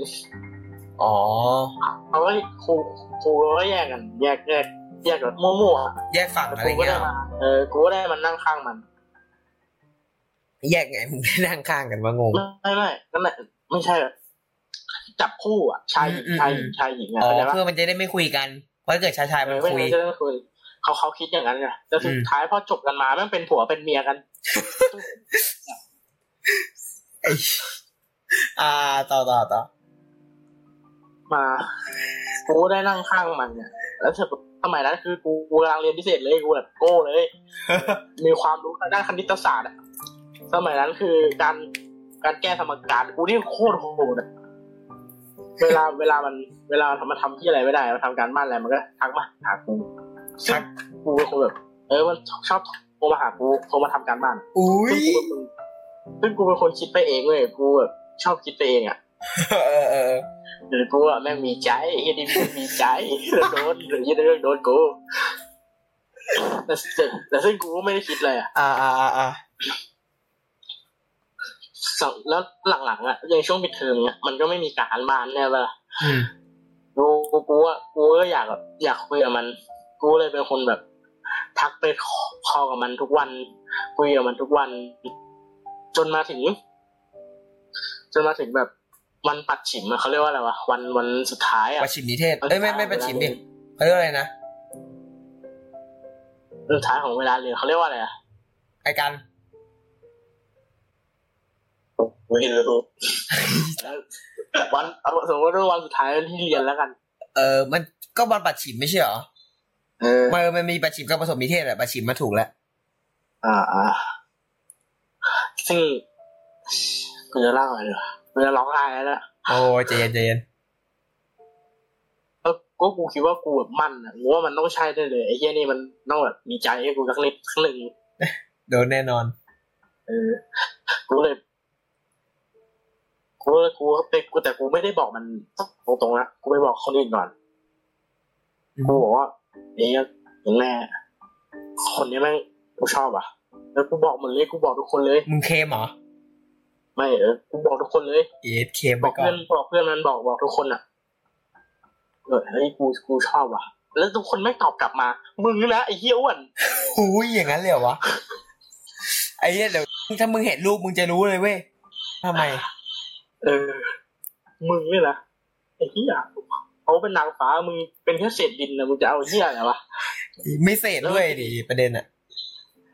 อ๋อเขาก็ครูครูก็แยกกัน แยกแยกแยกแบบมั่วๆอะแยกฝั่งแต่อะไรกูก็เงี้ได้ยมาเออกูก็ได้มันนั่งข้างมัน แยกไงมึงได้นั่งข้างกันวะงง ไม่ไม่นั่นแหละไม่ใช่แบบ จับคู่อะชายหญิงอืมชายหญิอืงมชายหญิงอะอ๋อเข้าใจปะเพื่อมันจะได้ไม่คุยกันเพราะถ้าเกิดชายชายเอมันอไม่คุยงั้นจะไม่คุยเขาเขาคิดอย่างนั้นไงแต่สุดอืมท้ายพอจบกันมาแม่งเป็นผัวเป็นเมียกันไอ้อ่าต่อต่อต่อมากูได้นั่งข้างมันเนี่ยแล้วเสร็จพอสมัยนั้นคือกูกูกำลังเรียนพิเศษเลยกูแบบโก้เลย มีความรู้ทางด้านคณิตศาสตร์อะสมัยนั้นคือการการแก้สมการกูนี่โคตรโหดอะ เวลาเวลามันเวลาทำมาทำที่อะไรไม่ได้มาทำการบ้านอะไรมันก็ทักมาหากูซึ่งกูเป็นคนแบบเออมันชอบโทรมาหากูโทรมาทำการบ้านอุ้ยซึ่งกูเป็นคนซึ่งกูเป็นคนคิดไปเองเว้ยกูแบบชอบคิดไปเองอะเออเออเออหรือกูอะแม่งมีใจเฮียนี่แม่งมีใจแล้วโดนหรือยี่เรื่องโดนกูแต่แต่แต่ซึ่งกูก็ไม่ได้คิดเลยอะอ่าอ่าอ่าอ่าสั่ง แล้วหลังๆอะอย่างช่วงปิดเทอมเนี่ยมันก็ไม่มีการบ้านแน่ปะล่ะอืมกูกูกูอะกูก็อยากแบบอยากคุยกับมัน กูเลยเป็นคนแบบ ทักไปคอกับมันทุกวัน คุยกับมันทุกวัน จนมาถึง จนมาถึงแบบวันปัดฉิมอะเขาเรียกว่าอะไรวะวันวันสุดท้ายอะประชิมนิเทศเอ้ยไม่ไม่ประชิมดิเขาเรียกอะไรนะวันสุดท้ายของเวลาเรียนเขาเรียกว่าอะไรอะไอการ ไม่รู้วันเอาสมมติว่าวันสุดท้ายที่เรียนแล้วกัน เออ มันก็วันปัดฉิมไม่ใช่เหรอเออมันมันมีประชิมกับผสมนิเทศแหละประชิมมาถูกแล้วอ่าอ่าซึ่งกูจะเล่าอะไรดีวะกูจะร้องไห้แล้วนะโอ้ยใจเย็นใจเย็นแล้วก็กูคิดว่ากูแบบมั่นอะกูว่ามันต้องใช่ได้เลยไอ้เหี้ยนี่มันต้องแบบมีใจให้กูสักนิดสักหนึ่งโดนแน่นอน เออ กูเลยกู เลยกูไปกูแต่กูไม่ได้บอกมันตรงๆนะกูไปบอกคนอื่นก่อนอืมกูบอกว่าเอ๊ะเห็นแม่คนนี้แม่งกูชอบอะ แล้วกูบอกหมดเลยกูบอกทุกคนเลย มึงเคมเหรอ ไม่เออกูบอกทุกคนเลย เอสเคมบไปอกก่อเพื่อนนบอกเพื่อนมันบอกบอกทุกคนอะเออเฮ้ยกูกูชอบว่ะ แล้วทุกคนไม่ตอบกลับมา มึงนะไอ้เหี้ยอ้วนหูยอย่างนั้นเลยเหรอวะไอ้เหี้ยเดี๋ยวถ้ามึงเห็นรูปมึงจะรู้เลยเว้ยทำไม เออ มึงนี่นะไอ้เหี้ยเขาเป็นนางฟ้ามึงเป็นแค่เศษดินนะมึงจะเอาเหี้ยอะไรวะไม่เสร็จด้วยดิประเด็นอะ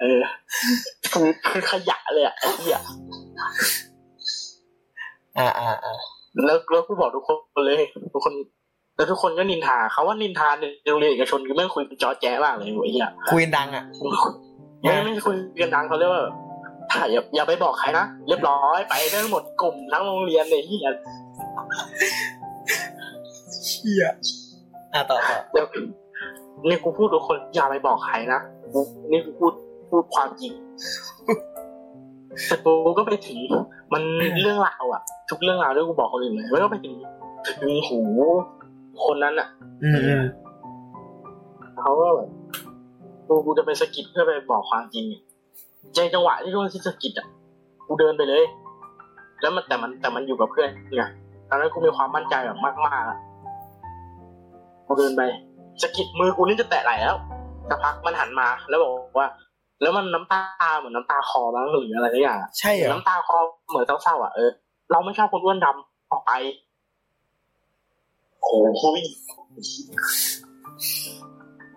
เออคือคือขยะเลยอะไอ้เหี้ยอ่าอ่าอ่าแล้วแล้วกูบอกทุกคนเลยทุกคนแล้วทุกคนก็นินทาเขาว่านินทาในโรงเรียนเอกชนคือแม่งคุยจอแจ๊มากเลยไอ้เหี้ยคุยดังอะไม่ไม่คุยกันดังเขาเรียกว่าถ้า อย่าอย่าไปบอกใครนะเรียบร้อยไปได้หมดกลุ่มทั้งโรงเรียนเลยที่เชี่ยอะต่อต่อเดี๋ยวนี่กูพูดทุกคนอย่าไปบอกใครนะกูนี่กูพูดพูดความจริงแต่กูก็ไปถึงมันเรื่องราวอะทุกเรื่องราวที่กูบอกคนอื่นเลยมันก็ไปถึงถึงหูคนนั้นอะอืมอืมเขาก็แบบกูกูจะไปสะกิดเพื่อไปบอกความจริงอะ ใจจังหวะที่ช่วงที่สะกิดอะกูเดินไปเลย แล้วมันแต่มันแต่มันอยู่กับเพื่อนไงตอนนั้นกูมีความมั่นใจแบบมากๆอะกูเดินไปสะกิดมือกูนี่จะแตะไหล่แล้วสักพักมันหันมาแล้วบอกว่า แล้วมันน้ำตาเหมือนน้ำตาคอมั้งหรืออะไรสักอย่างอะใช่เหรอน้ำตาคอเหมือนเศร้าๆอะเออเราไม่ชอบคนอ้วนดำออกไปโอ้โห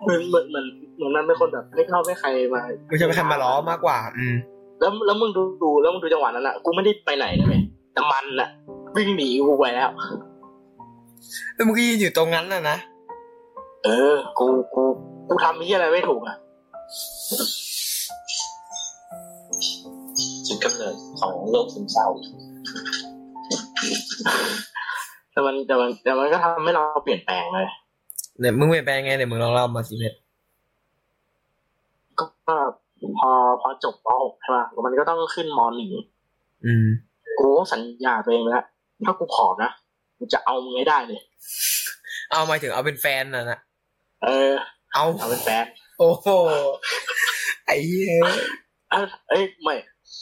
เหมือนเหมือนเหมือน เหมือนมันเป็นคนแบบไม่ชอบให้ใครมากูจะไปทำมาล้อมากกว่า อืม แล้วแล้วมึงดูดูแล้วมึงดูจังหวะนั้นอะกูไม่ได้ไปไหนนะเว้ยแต่มันอะ วิ่งหนีกูไปแล้วแล้วมึงก็ยืนอยู่ตรงนั้นน่ะนะเออ กูกูกูทำที่อะไรไม่ถูกอะจุดกำเนิดของโรคซึมเศร้าแต่มันแต่มันแต่มันก็ทำให้เราเปลี่ยนแปลงเลยเนี่ยมึงเปลี่ยนแปลงไงเดี๋ยวมึงลองเล่ามาสิเพชร ก็ก็พอพอจบป .6 ใช่ป่ะมันก็ต้องขึ้นม .1 อืมกูก็สัญญาตัวเองไปแล้วถ้ากูผอมนะกูจะเอามึงให้ได้เลย เอาหมายถึงเอาเป็นแฟนน่ะนะเออ เอาเอาเป็นแฟน โอ้โหไอ้เหี้ยเอ้ยเอ้ยไม่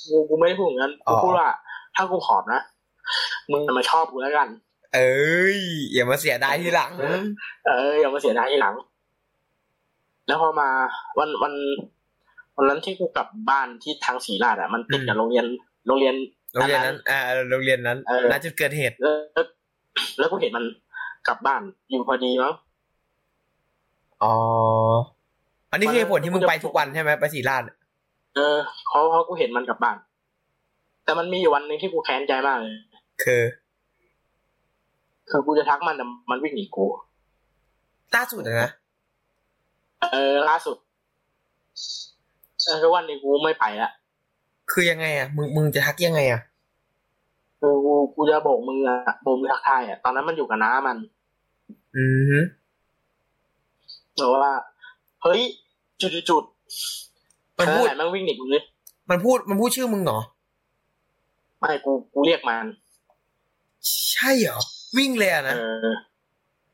กูกูไม่ได้พูดอย่างนั้นอ๋กูอพูดว่า ถ้ากูผอมนะมึงมาชอบกูแล้วกัน เอ้ยอย่ามาเสียดายทีหลัง เอออย่ามาเสียดายทีหลัง แล้วพอมาวันวันวันนั้นที่กูกลับบ้านที่ทางศรีราชอะมันติดกับโรงเรียนโรงเรียนโรงเรียนนั้น อ่าโรงเรียนนั้นเออณจุดเกิดเหตุแล้วแล้วแล้วกูเห็นมันกลับบ้านอยู่พอดีมั้งอ๋ออันนี้คือเหตุผลที่มึงมันไปทุกวันใช่ไหมไปศรีราชเออเพราะเพราะกูเห็นมันกลับบ้าน แต่มันมีอยู่วันหนึ่งที่กูแค้นใจมากเลยคือ คือกูจะทักมันแต่มันวิ่งหนีกูล่าสุดอะนะ เออล่าสุดเออทุกวันนี้กูไม่ไปละคือยังไงอะมึงมึงจะทักยังไงอะคือกูกูจะโบกมืออะโบกมือทักทายอะตอนนั้นมันอยู่กับน้ามัน อือฮึบอกว่า เฮ้ย จุดจุดจุดมันพูดเออไหนแม่งวิ่งหนีกูเลยมันพูดมันพูดชื่อมึงเหรอไม่กูกูเรียกมัน ใช่เหรอ วิ่งเลยอะเอนะอ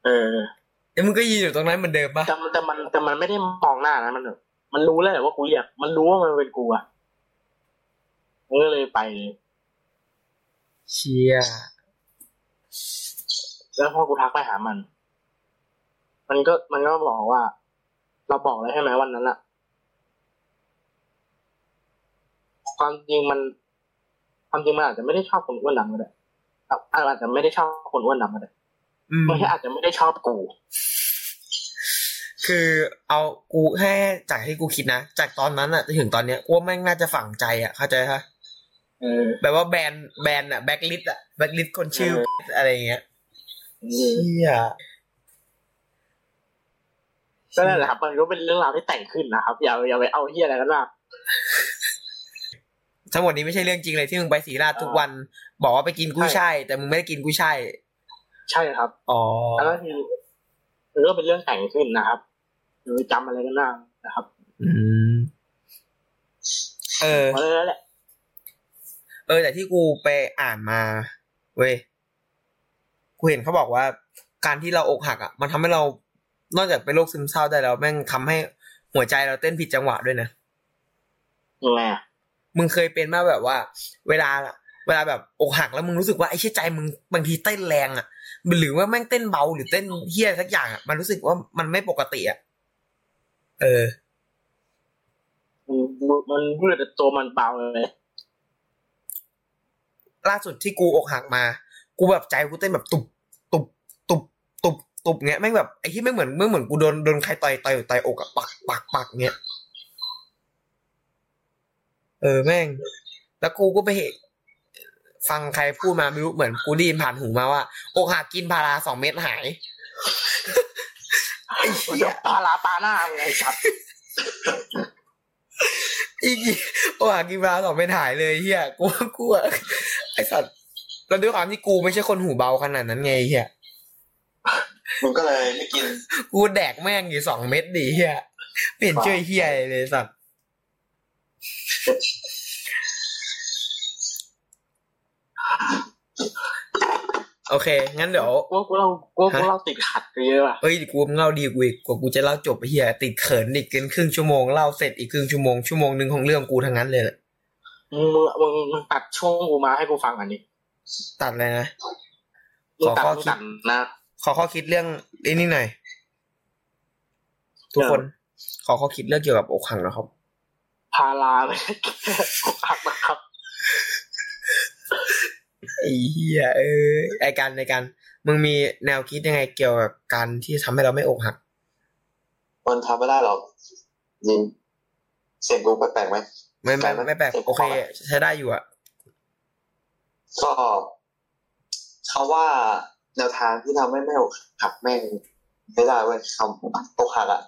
เออ แล้วมึงก็ยืนอยู่ตรงนั้นเหมือนเดิมปะแต่มันแต่มันแต่มันไม่ได้มองหน้านะมันแบบมันรู้แล้วแหละว่ากูเรียกมันรู้ว่ามันเป็นกูอะมันก็เลยไปเลยเชียแล้วพอกูทักไปหามัน มันก็มันก็บอกว่า เราบอกเลยใช่ไหมวันนั้นอะความจริงมันความจริงมันอาจจะไม่ได้ชอบคนอ้วนดำก็ได้อะอาจจะไม่ได้ชอบคนอ้วนดำก็ได้อืมมันแค่อาจจะไม่ได้ชอบกู คือเอากูแค่จากที่กูคิดนะ จากตอนนั้นอะจนถึงตอนเนี้ยกูว่าแม่งน่าจะฝังใจอะเข้าใจปะเออแบบว่าแบนแบนอะแบ็กลิสอะแบ็กลิสคนชื่อเอออะไรอย่างเงี้ยเชี่ยก็นั่นแหละครับ มันก็เป็นเรื่องราวที่แต่งขึ้นนะครับ อย่าอย่าไปเอาเฮียอะไรกันมากทั้งหมดนี้ไม่ใช่เรื่องจริงเลยที่มึงไปศรีราชทุกวัน บอกว่าไปกินกุ้ยช่ายแต่มึงไม่ได้กินกุ้ยช่ายใช่ครับ อ๋อแล้วก็คือมันก็เป็นเรื่องแต่งขึ้นนะครับ หรือจำอะไรกันมากนะครับ อืมเออเพราะฉะนั้นแหละเออ แต่ที่กูไปอ่านมา เว้ยกูเห็นเขาบอกว่า การที่เราอกหักอะ มันทำให้เรานอกจากเป็นโรคซึมเศร้าได้แล้วแม่งทำให้หัวใจเราเต้นผิดจังหวะด้วยนะยังไงอะมึงเคยเป็นมาแบบว่า เวลาเวลาแบบอกหักแล้วมึงรู้สึกว่าไอ้เชี่ยใจมึงบางทีเต้นแรงอะ หรือว่าแม่งเต้นเบาหรือเต้นเฮี้ยสักอย่างอะมันรู้สึกว่ามันไม่ปกติอะ เออ มันมันพูดแต่ตัวมันเบาเลยล่าสุดที่กูอกหักมา กูแบบใจกูเต้นแบบตุบตุบตุบตุบตุบเงี้ยแม่งแบบไอ้ที่ไม่เหมือนไม่เหมือนกูโดนโดนใครต่อยต่อยต่อยอกอะปักปักปักเงี้ยเออแม่ง แล้วกูก็ไปเห็นฟังใครพูดมาไม่รู้เหมือนกูได้ยินผ่านหูมาว่าอกหักกินพาราสองเม็ดหาย ไอ้มันเหี้จะยปาลาปาหน้ามึงไงครับอีกอกหักกินพาราสองเม็ดหายเลยเฮียกูว่ากูอะไอสัตว์แล้วด้วยความที่กูไม่ใช่คนหูเบาขนาดนั้นไงเฮียมึงก็เลยไม่กิน กูแดกแม่งอยู่สองเม็ดดีเฮียไม่เห็นช่วยเฮียอะไรเลยสัตว์ โอเค งั้นเดี๋ยวกูว่ากูเรากูว่ากูเราติดขัดเยอะว่ะเอ้ยกูมึงเล่าดีกูอีกกว่ากูจะเล่าจบไอ้เฮียติดเขินอีกเกินครึ่งชั่วโมงเล่าเสร็จอีกครึ่งชั่วโมงชั่วโมงหนึ่งของเรื่องกูทั้งนั้นเลยแหละมึงมึงมึงมึงตัดช่วงกูมาให้กูฟังอันนี้ ตัดเลยนะมึงตัดขอข้อมึงคิดตัดนะขอข้อคิดเรื่องไอ้นี่หน่อยทุกคน ขอข้อคิดเรื่องเกี่ยวกับอกหักนะครับ พาลาไม่ได้แก้อกหักนะครับ ไอ้เหี้ยเออไอการในการมึงมีแนวคิดยังไงเกี่ยวกับการที่ทำให้เราไม่อกหัก มันทำไม่ได้หรอกยิงเสียงกูแปลกๆไหมไม่ไม่แปลกไหมไม่แปลกโอเคใช้ได้อยู่อะก็เขาว่าแนวทางที่ทำให้ไม่อกหักแม่งไม่ได้เว้ยคำอกหักอะ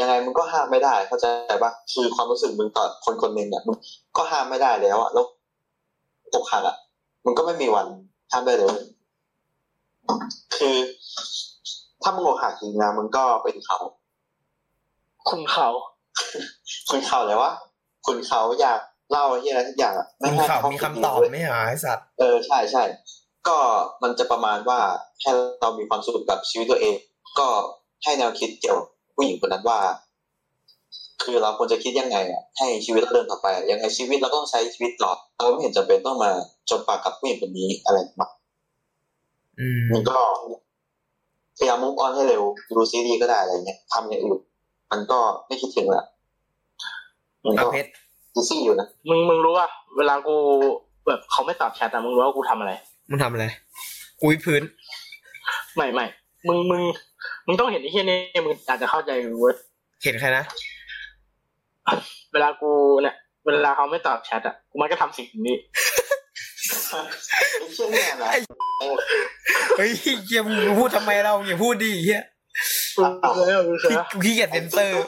ยังไงมึงก็ห้ามไม่ได้เข้าใจปะคือความรู้สึกมึงต่อคนคนหนึ่งอะมึงก็ห้ามไม่ได้แล้วอะแล้วอกหักอะ มึงก็ไม่มีวันห้ามได้เลย คือถ้ามึงอกหักจริงนะมึงก็เป็นเขา คุณเขา คุณเขาเลยวะคุณเขาอยากเล่าที่อะไรทุกอย่างอะมีให้ข่าวเขามีคำตอบเว้ยไม่หาไอสัตว์เออใช่ใช่ก็มันจะประมาณว่าให้เรามีความสุขกับชีวิตตัวเอง ก็ให้แนวคิดเกี่ยวกับผู้หญิงคนนั้นว่า คือเราควรจะคิดยังไงอะให้ชีวิตเราเดินต่อไปอะยังไงชีวิตเราก็ต้องใช้ชีวิตต่อเราไม่เห็นจำเป็นต้องมาจนปากกับผู้หญิงคนนี้อะไรแบบอืมมันก็พยายามมุ่งออนให้เร็วดูซีรีส์ก็ได้อะไรเงี้ยทำอย่างอื่นมันก็ไม่คิดถึงละมันเอาก็เพชรอีซี่อยู่นะมึงมึงรู้ป่ะเวลากูแบบเขาไม่ตอบแชทอะมึงรู้ว่ากูทำอะไร มึงทำอะไรกุยพื้น ไม่ไม่มึงมึงมึงต้องเห็นไอ้เฮียนี่มึงอาจจะเข้าใจเว้ยเห็นใครนะ เวลากูเนี่ยเวลาเขาไม่ตอบแชทอะกูมันก็ทำสิ่งนี้ไอ้เชี่ยเนี่ยนะเฮ้ยเฮียมึงพูดทำไมเราอย่าพูดดิเฮียกูเคยอะกูเคยอะกูขี้เกียจเซนเซอร์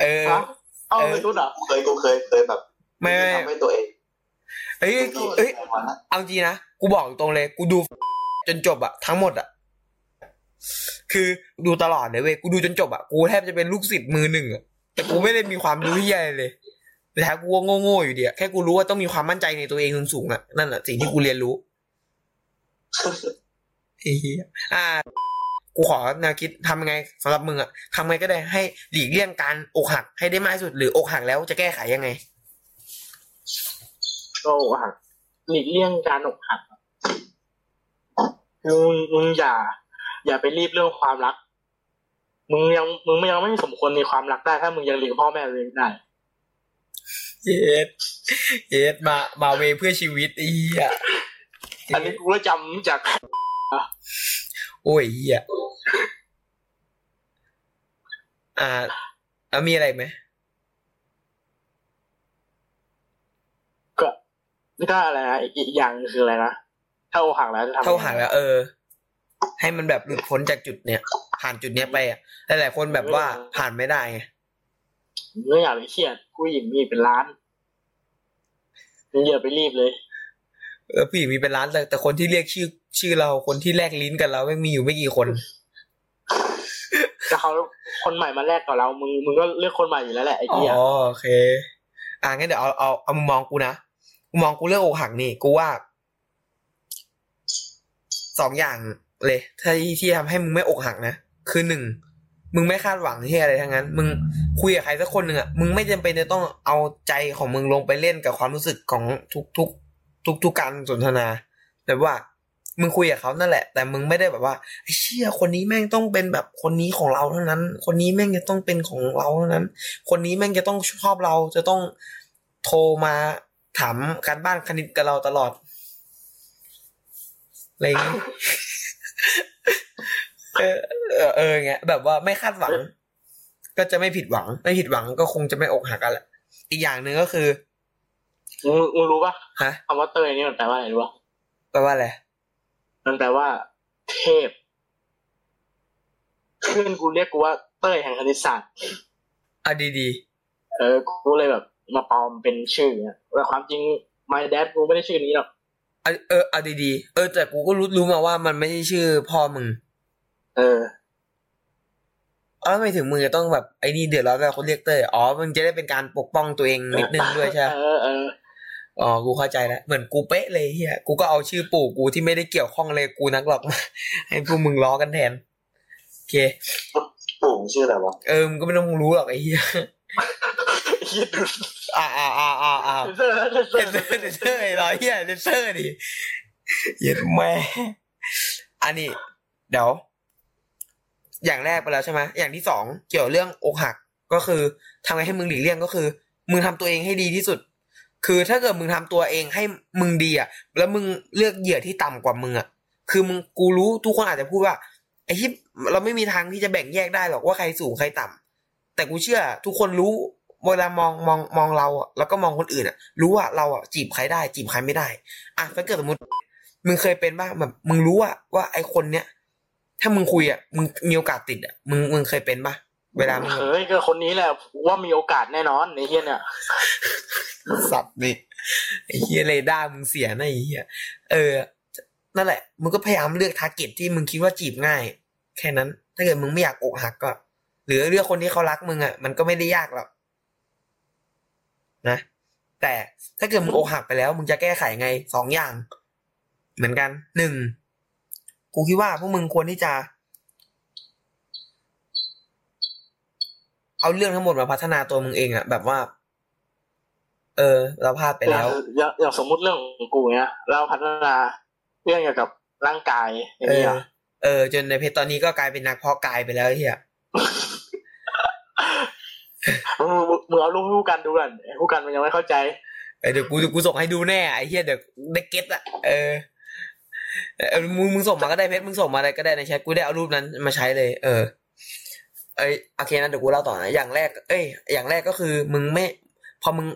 เออฮะเอาไปตุ๊ดเหรอกูเคยกูเคยเคยแบบไม่ไม่ทำให้ตัวเองเอ้ยเอ้ยวันนั้นเอาจริงนะกูบอกตรงเลย กูดูจนจบอะทั้งหมดอะคือดูตลอดเลยเว้ยกูดูจนจบอะกูแทบจะเป็นลูกศิษย์มือหนึ่งอะ แต่กูไม่ได้มีความรู้ที่ใหญ่เลยแต่ท้กูก็โง่ๆอยู่ดีอะแค่กูรู้ว่าต้องมีความมั่นใจในตัวเองสูงๆอะนั่นแหละสิ่งที่กูเรียนรู้เฮียอ่า กูขอแนวคิดทำยังไงสำหรับมึงอะทำไงก็ได้ให้หลีกเลี่ยงการอกหักให้ได้มากที่สุด หรืออกหักแล้วจะแก้ไขยังไงก็อกหักหลีกเลี่ยงการอกหักมึงมึงอย่า อย่าไปรีบเรื่องความรัก มึงยังมึงไม่ยังไม่สมควรมีความรักได้ ถ้ามึงยังเลี้ยงพ่อแม่ตัวเองได้เย็ดเย็ดมามาเวเพื่อชีวิตไอ้เหี้ยอันนี้กูก็จำจากโอ้ยเหี้ยอ่าแล้วมีอะไรไหมก็ก็อะไรนะอีกอีกอย่างคืออะไรนะถ้าอกหักแล้วจะทำเท่าหาแล้ว เออ ให้มันแบบหลุดพ้นจากจุดเนี้ยผ่านจุดเนี้ยไปอะหลายๆคนแบบว่าผ่านไม่ได้ไงไม่อยากไปเครียดผู้หญิงมีเป็นล้านมึงอย่าไปรีบเลยเออผู้หญิงมีเป็นล้านแต่แต่คนที่เรียกชื่อ ชื่อเราคนที่แลกลิ้นกันเราไม่มีอยู่ไม่กี่คนแต่เขาคนใหม่มาแลกกับเรา มึงมึงก็เลือกคนใหม่อยู่แล้วแหละไอ้อ๋อเหี้ยโอเค อ่างั้นเดี๋ยวเอาเอาเอามุมมองกูนะมุมมองกูเรื่องอกหักนี่ กูว่าสองอย่าง เลยที่ที่ทำให้มึงไม่อกหักนะคือหนึ่งมึงไม่คาดหวังที่อะไรทั้งนั้น มึงคุยกับใครสักคนหนึ่งอะมึงไม่จำเป็นจะต้องเอาใจของมึงลงไปเล่นกับความรู้สึกของทุกทุกทุกทุกการสนทนาแบบว่ามึงคุยกับเขานั่นแหละ แต่มึงไม่ได้แบบว่าเชี่ยคนนี้แม่งต้องเป็นแบบคนนี้ของเราเท่านั้น คนนี้แม่งจะต้องเป็นของเราเท่านั้น คนนี้แม่งจะต้องชอบเราจะต้องโทรมาถามการบ้านคณิตกับเราตลอดอะไรอย่างเงี้ เออเออเอย่างเงี้ยแบบว่าไม่คาดหวัง ก็จะไม่ผิดหวัง ไม่ผิดหวังก็คงจะไม่อกหักกันแหละอีกอย่างหนึ่งก็คือมึงมึงรู้ปะฮะคำว่าเตยนี่มันแปลว่าอะไรรู้ปะแปลว่าอะไรมันแปลว่า เทพเพื่อนกูเรียกกูว่าเต้ยแห่งคณิตศาสตร์อะดีเออกูเลยแบบ มาปลอมเป็นชื่อเนี่ยแต่ความจริง my dad กูไม่ได้ชื่อนี้หรอกๆอะเอออะดีๆเออแต่กูก็รู้รู้มาว่ามันไม่ใช่ชื่อพ่อมึง เออเออไม่ถึงมึงจะต้องแบบไอ้นี่เดือดร้อนแล้วคนเรียกเต้ยอ๋อมึงจะได้เป็นการปกป้องตัวเองนิดนึงด้วยใช่ไหมเออเอออ๋อ กูเข้าใจแล้ว เหมือนกูเป๊ะเลยเฮียกูก็เอาชื่อปู่กูที่ไม่ได้เกี่ยวข้องเลยกูนักหรอกมาให้พวกมึงล้อกันแทน โอเค ปู่มึงชื่ออะไรวะ เออ มึงก็ไม่ต้องรู้หรอกไอ้เฮียเฮียดูอ่าอ่าอ่าอ่าอ่าเซอร์เซอเซร์นเซอร์เซนเซอร์ไอ้ร้อยเฮียเซนเซอร์ดิเหี้ย็ดแม่อันนี้ เดี๋ยว อย่างแรกไปแล้วใช่ไหมอย่างที่สองเกี่ยวเรื่องอกหักก็คือทำไงให้มึงหลีกเลี่ยงก็คือ มึงทำตัวเองให้ดีที่สุด คือถ้าเกิดมึงทำตัวเองให้มึงดีอะ แล้วมึงเลือกเหยื่อที่ต่ำกว่ามึงอะ คือมึงกูรู้ทุกคนอาจจะพูดว่าไอ้ที่เราไม่มีทางที่จะแบ่งแยกได้หรอกว่าใครสูงใครต่ำแต่กูเชื่อ ทุกคนรู้เวลามองมองมองเราแล้วก็มองคนอื่นอะ รู้ว่าเราอะจีบใครได้ จีบใครไม่ได้ อะถ้าเกิดสมมติมึงเคยเป็นบ้างแบบ มึงรู้อะว่าไอ้คนเนี้ย ถ้ามึงคุยอะมึงมีโอกาสติดอะมึงมึงเคยเป็นปะเวลามึงเฮ้ยก็คนนี้แหละว่ามีโอกาสแน่นอนในเฮียเนี่ยสับนี่ไอ้เฮียเรดาร์มึงเสียนะไอ้เฮียเออ นั่นแหละ มึงก็พยายามเลือก target ที่มึงคิดว่าจีบง่าย แค่นั้น ถ้าเกิดมึงไม่อยากอกหักก็ หรือเลือกคนที่เขารักมึงอะ มันก็ไม่ได้ยากหรอกนะแต่ถ้าเกิดมึงอกหักไปแล้ว มึงจะแก้ไขไงสองอย่าง เหมือนกันหนึ่ง กูคิดว่าพวกมึงควรที่จะ เอาเรื่องทั้งหมดมาพัฒนาตัวมึงเองอะแบบว่า เออ เราพลาดไปแล้วอย่างอย่างสมมุติเรื่องของกูเนี่ยเราพัฒนาเรื่องเกี่ยวกับร่างกายอย่างเอนี้ออะเออจนในเพจตอนนี้ก็กลายเป็นนักเพาะกายไปแล้วไอ้เฮียมึงมึงมึงเอารูปให้ผู้กันดูก่อนไอ้ผู้กันมันยังไม่เข้าใจเออเดี๋ยวกูเดี๋ยวกูส่งให้ดูแน่ไอ้เฮียเดี๋ยวได้เก็ตอะเออเออ มึงมึงส่งมาก็ได้เพจมึงส่งมาอะไรก็ได้ในแชทกูได้เอารูปนั้นมาใช้เลย เออ เอ้ยโอเคนะเดี๋ยวกูเล่าต่อนะอย่างแรก เอ้ย อย่างแรกก็คือมึงไม่ พอมึง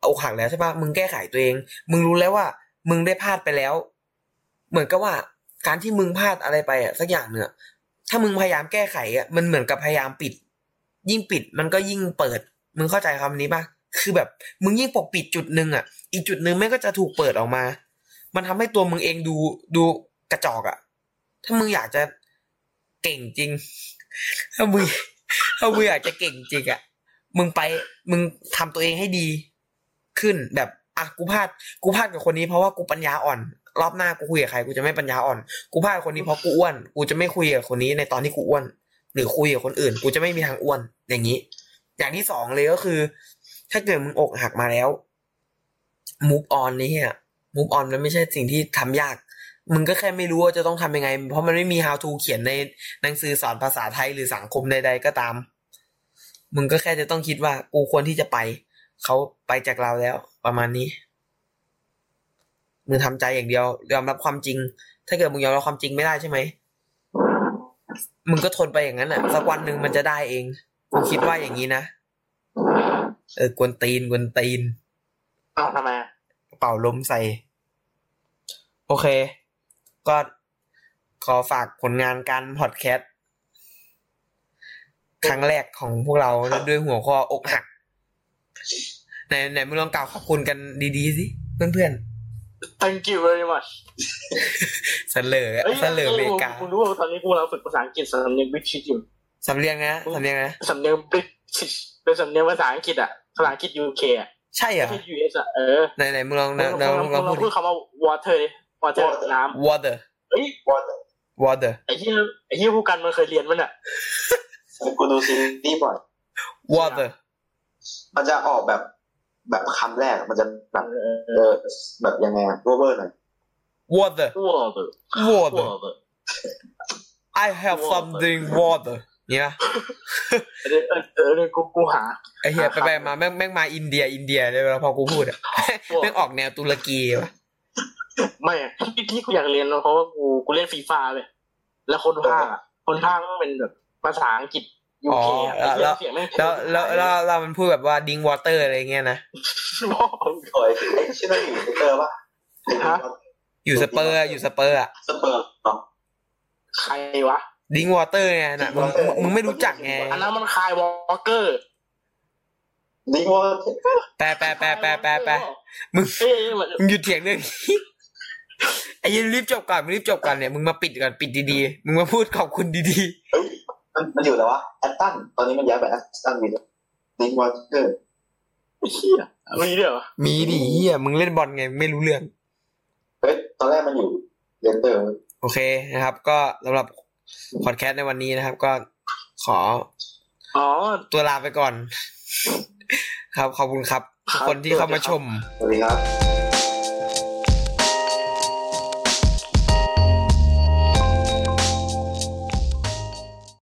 เอกหักแล้วใช่ปะมึงแก้ไขตัวเอง มึงรู้แล้วว่า มึงได้พลาดไปแล้ว เหมือนกับว่า การที่มึงพลาดอะไรไปอะสักอย่างเนื้อะถ้ามึงพยายามแก้ไขอะมันเหมือนกับพยายามปิด ยิ่งปิดมันก็ยิ่งเปิด มึงเข้าใจคำนี้ปะคือแบบ มึงยิ่งปกปิดจุดหนึ่งอะ อีกจุดหนึ่งแม่งก็จะถูกเปิดออกมา มันทำให้ตัวมึงเองดูดูกระจอกอะถ้ามึงอยากจะเก่งจริง ถ้ามึงถ้ามึงอยากจะเก่งจริงอะมึงไปมึงทำตัวเองให้ดีขึ้นแบบอะกูพลาดกูพลาดกับคนนี้เพราะว่ากูปัญญาอ่อน รอบหน้ากูคุยกับใครกูจะไม่ปัญญาอ่อน กูพลาดคนนี้เพราะกูอ้วน กูจะไม่คุยกับคนนี้ในตอนที่กูอ้วน หรือคุยกับคนอื่น กูจะไม่มีทางอ้วน อย่างนี้ อย่างที่สองเลยก็คือ ถ้าเกิดมึงอกหักมาแล้ว move on นี่ย ฮะ move on มันไม่ใช่สิ่งที่ทำยาก มึงก็แค่ไม่รู้ว่าจะต้องทำยังไง เพราะมันไม่มี how to เขียนในหนังสือสอนภาษาไทยหรือสังคมใด ๆ ก็ตาม มึงก็แค่จะต้องคิดว่ากูควรที่จะไป เขาไปจากเราแล้ว ประมาณนี้ มึงทำใจอย่างเดียวยอมรับความจริง ถ้าเกิดมึงยอมรับความจริงไม่ได้ใช่ไหมมึงก็ทนไปอย่างนั้นอะสักวันหนึ่งมันจะได้เองกูคิดว่าอย่างนี้นะเออกวนตีนกวนตีนเอ้าทำไมอะ เป่าลมใส่ โอเค ก็ขอฝากผลงานการพอดแคสต์ครั้งแรกของพวกเราด้วยหัวข้ออกหักไหนไหนมึงลองกล่าวขอบคุณกันดีๆสิเพื่อน thank you very much ๆเสลอเอ้ยเสลออเมริกาคุณรู้ว่าตอนนี้กูกำลังฝึกภาษาอังกฤษสำเนียงบริติชอยู่สำเนียงนะสำเนียงนะสำเนียงบริติชเป็นสำเนียงภาษาอังกฤษอะภาษาอังกฤษ UK อะ ใช่เหรไม่อใช่ US อะเออไหนไหนมึงลองลนะองลองลองลองลพูอดงพูดคำว่า water ดิ water น้ำ water เอ้ยว่า water ไอ้เหี้ยไอ้เหี้ยผู้กันมันเคยเรียนมันอะกูดูซีรีส์บ่อย water มันจะออกแบบแบบคำแรกมันจะแบบเออเอเอออแบบยังไงอะเวอร์ๆหน่อย water water water water I have Water something water เนี่ยนะเออเออเออกูกูหาไอเฮียไปไปมาแม่งแม่งมาอินเดีย อินเดียเลยเวลาพอกูพูดอะแม่งออกแนวตุรกีวะไม่ที่ที่กูอยากเรียนเพราะว่ากูกูเล่นฟีฟ่าเลยแล้วคนภาคคนภาคก็เป็นแบบภาษาอังกฤษอ๋อ UK อะไอ้แล้วเหี้ยเสียงแล้วแล้วแล้วเรามันพูดแบบว่าดิงวอเตอร์อะไรเงี้ยนะโอ้ยไอ้ชื่อนั่นอยู่ในเตอร์ปะอยู่สเปอร์อยู่สเปอร์อะสเปอร์ใครวะ ดิงวอเตอร์ไงน่ะมึงมึงมึงไม่รู้จักไงอันนั้นมันคายวอลเกอร์นี่ว่าแปลแปลแปลแปลแปลแปลมึงเอ้ยมันมึงหยุดเถียงเรื่องนี้ไอ้ยันรีบจบก่อนมึงรีบจบก่อนเนี่ยมึงมาปิดก่อนปิดดีๆมึงมาพูดขอบคุณดีเฮ้ยมันมันอยู่แล้ววะแอตตันตอนนี้มันย้ายไปแอตตันวิลDrinkwater ไอ้เหี้ยมีด้วยเหรอๆมีดิเฮียมึงเล่นบอลไงไม่รู้เรื่องเฮ้ยตอนแรกมันอยู่เลสเตอร์โอเคนะครับ ก็สำหรับ พอดแคสต์ในวันนี้นะครับ ก็ขออ๋อตัวลาไปก่อน ครับขอบคุณครับทุกคนที่เข้ามาชมสวัสดีครับ